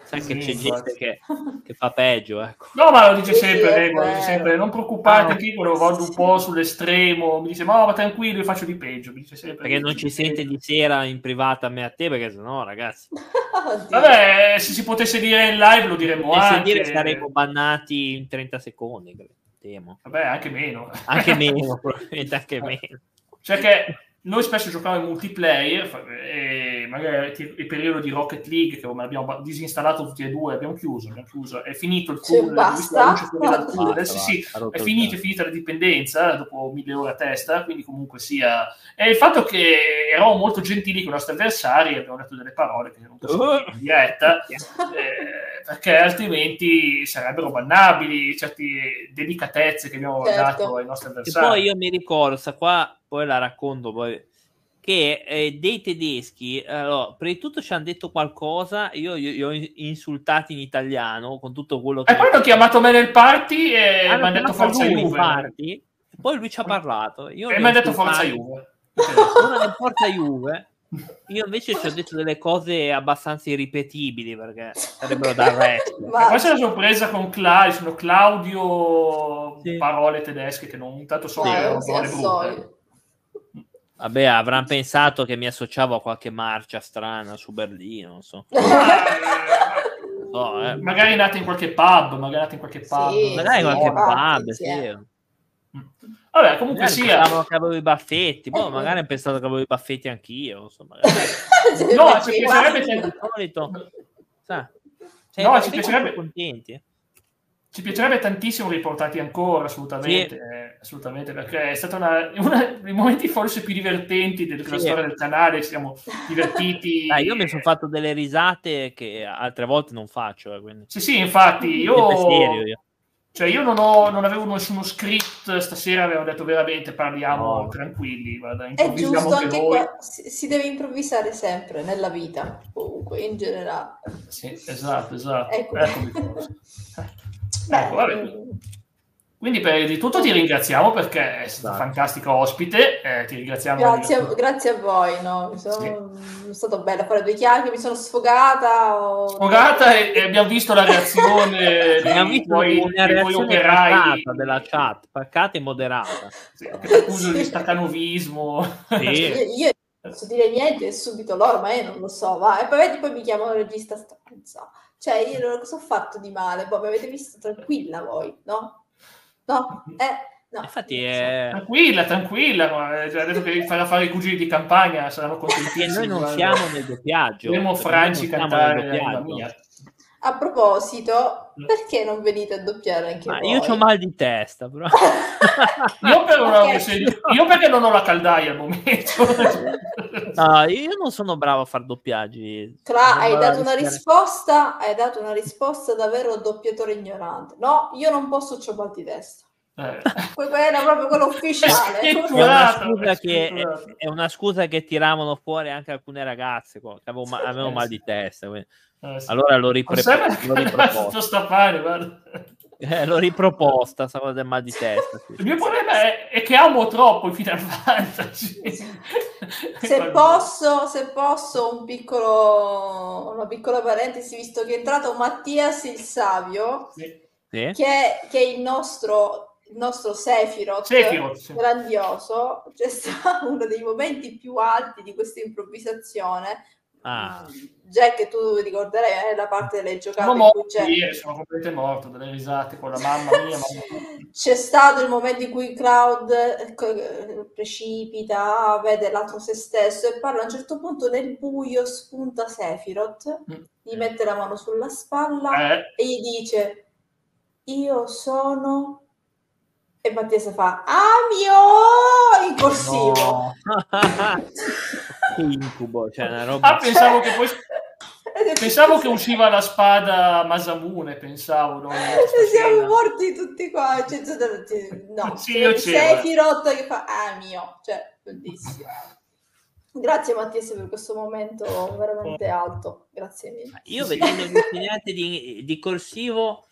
sa sì, che c'è gente che, che, fa peggio. Ecco. No, ma lo dice sì, sempre, Rego, dice sempre, non preoccupate, ah, che io lo vado un po' sull'estremo, mi dice, ma, ma tranquillo, io faccio di peggio. Mi dice sempre, perché non ci sente di sera in privata a me a te, perché sennò, ragazzi. Vabbè, se si potesse dire in live lo diremmo anche. Dire saremmo bannati in 30 secondi. Temo. Vabbè, anche meno. Anche meno, probabilmente anche meno. Cioè che noi spesso giochiamo in multiplayer e magari il periodo di Rocket League che abbiamo disinstallato tutti e due, abbiamo chiuso, abbiamo chiuso, è finito il cool, basta, adesso sì, è finito, è finita la dipendenza dopo mille ore a testa, quindi comunque sia... E il fatto che eravamo molto gentili con i nostri avversari, abbiamo detto delle parole che non possiamo dire in diretta, eh, perché altrimenti sarebbero bannabili certe delicatezze che abbiamo certo. dato ai nostri avversari. E poi io mi ricordo, sta qua poi la racconto poi che eh, dei tedeschi, allora, prima di tutto ci hanno detto qualcosa, io li ho insultati in italiano con tutto quello che... E poi hanno chiamato me nel party e mi hanno detto forza Juve. Party, poi lui ci ha parlato. Io e mi ha detto forza Juve. Del forza Juve. Io invece ci ho detto delle cose abbastanza irripetibili perché sarebbero da resto. Ma... Questa è la sorpresa con Claudio, sono Claudio sì. parole tedesche che non tanto so sì, che parole brutte. Vabbè, avranno pensato che mi associavo a qualche marcia strana su Berlino, non so. so eh. Magari nate in qualche pub, magari nate in qualche pub. Sì, magari in qualche pub, sì. Vabbè, comunque magari sia. Pensavo che avevo i baffetti, boh, magari ho pensato che avevo i baffetti anch'io. Insomma. no, ci piacerebbe. Di solito, sa, cioè, no, ci piacerebbe. Contenti. Eh? Ci piacerebbe tantissimo riportarti ancora, assolutamente, sì. eh, assolutamente, perché è stato una, uno dei momenti forse più divertenti della sì. storia del canale, ci siamo divertiti. Ah, io mi sono fatto delle risate che altre volte non faccio. Eh, quindi. Sì, sì, infatti, io... Io. Cioè, io non, ho, non avevo nessuno script, stasera avevo detto veramente parliamo no. tranquilli. Guarda, è giusto, anche, anche qua si, si, deve improvvisare sempre nella vita, comunque, in generale. Sì, esatto, esatto. Ecco. Eccomi. Ecco, vabbè. Quindi per di tutto ti ringraziamo perché è stato un fantastico ospite, eh, ti ringraziamo. Grazie, a, grazie a voi, no? sono, sì. è stato bello fare due chiacchiere, mi sono sfogata. O... Sfogata e, e, abbiamo visto la reazione dei tuoi, operai. della chat, pacata e moderata. Sì, accuso sì. di stacanovismo. Sì. io, io non posso dire niente subito loro, ma io non lo so, va. E poi poi mi chiamano il regista stanza. Cioè, io non cosa ho fatto di male? Boh, mi avete visto tranquilla voi, no? No? Eh... No, Infatti è... Tranquilla, tranquilla, cioè, adesso che farà fare i cugini di campagna saranno contentissimi. noi non siamo nel doppiaggio. Vedremo Franci cantare la mia. A proposito, perché non venite a doppiare anche ah, voi? Io ho mal di testa, però. io, per okay. io, perché non ho la caldaia al momento. no, io non sono bravo a fare doppiaggi. Tra, hai dato una risposta, hai dato una risposta davvero doppiatore ignorante. No, io non posso, ho mal di testa. Eh. Era proprio quello ufficiale. È una, scusa che, è, è una scusa che tiravano fuori anche alcune ragazze che avevano, avevano mal di testa. Quindi. Eh, sì. Allora l'ho, ripre- l'ho riproposta. Stafare. Eh, l'ho riproposta, stavo del mal di testa. Sì. Il mio problema è, è, che amo troppo il Final Fantasy. se, posso, se posso, un piccolo, una piccola parentesi, visto che è entrato Mattias il Savio, sì. Che, che, è il nostro il nostro Sephiroth, Sephiroth grandioso, c'è stato uno dei momenti più alti di questa improvvisazione Ah. Jack, tu ricorderai eh, la parte delle giocate sono morto, c'è... sono completamente morto dalle risate con la mamma mia. c'è stato il momento in cui Cloud eh, precipita, vede l'altro se stesso e parla a un certo punto nel buio, spunta Sephiroth, mm. gli mette la mano sulla spalla eh. e gli dice io sono e Mattia fa Amio in corsivo. No. incubo, cioè una roba... Ah, pensavo che poi... Pensavo che usciva la spada Masamune, pensavo. No? Siamo morti tutti qua. Cioè, no, sì, io Sephiroth che fa ah mio, cioè bellissimo. Grazie Mattias per questo momento veramente alto, grazie mille. Io vedendo gli insegnanti di, di corsivo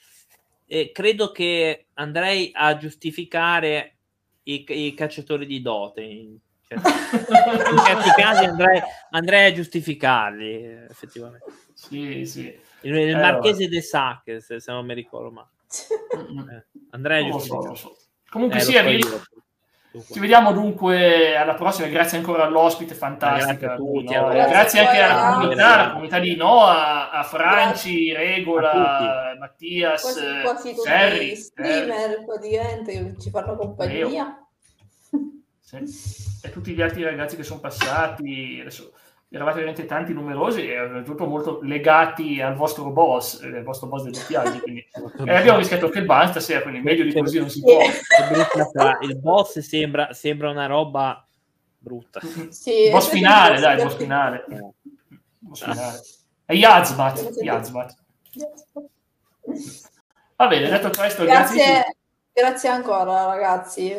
eh, credo che andrei a giustificare i, i cacciatori di dote in cioè, in certi casi andrei, andrei, a giustificarli, effettivamente. Sì, sì. Il, il eh, Marchese vabbè. de Sac, se, se, non mi ricordo male. Eh, andrei a giustificarli. So, so. Comunque eh, sia, vi... ci vediamo dunque alla prossima. Grazie ancora all'ospite, fantastica. Grazie, tutti, no? grazie, grazie anche alla comunità, alla comunità di Noah, a Franci, Regola, Mattias, quasi, quasi tutti Serri, streamer praticamente che ci fanno compagnia. Io sì. e tutti gli altri ragazzi che sono passati, adesso eravate veramente tanti, numerosi e soprattutto molto legati al vostro boss, il vostro boss del doppiaggio, quindi e abbiamo rischiato anche il ban stasera, quindi meglio di così non si può. il boss sembra, sembra una roba brutta. Sì, boss finale, dai, boss finale. Boss finale. È Yazmat, Yazmat. Va bene, detto questo, grazie, grazie, grazie ancora ragazzi.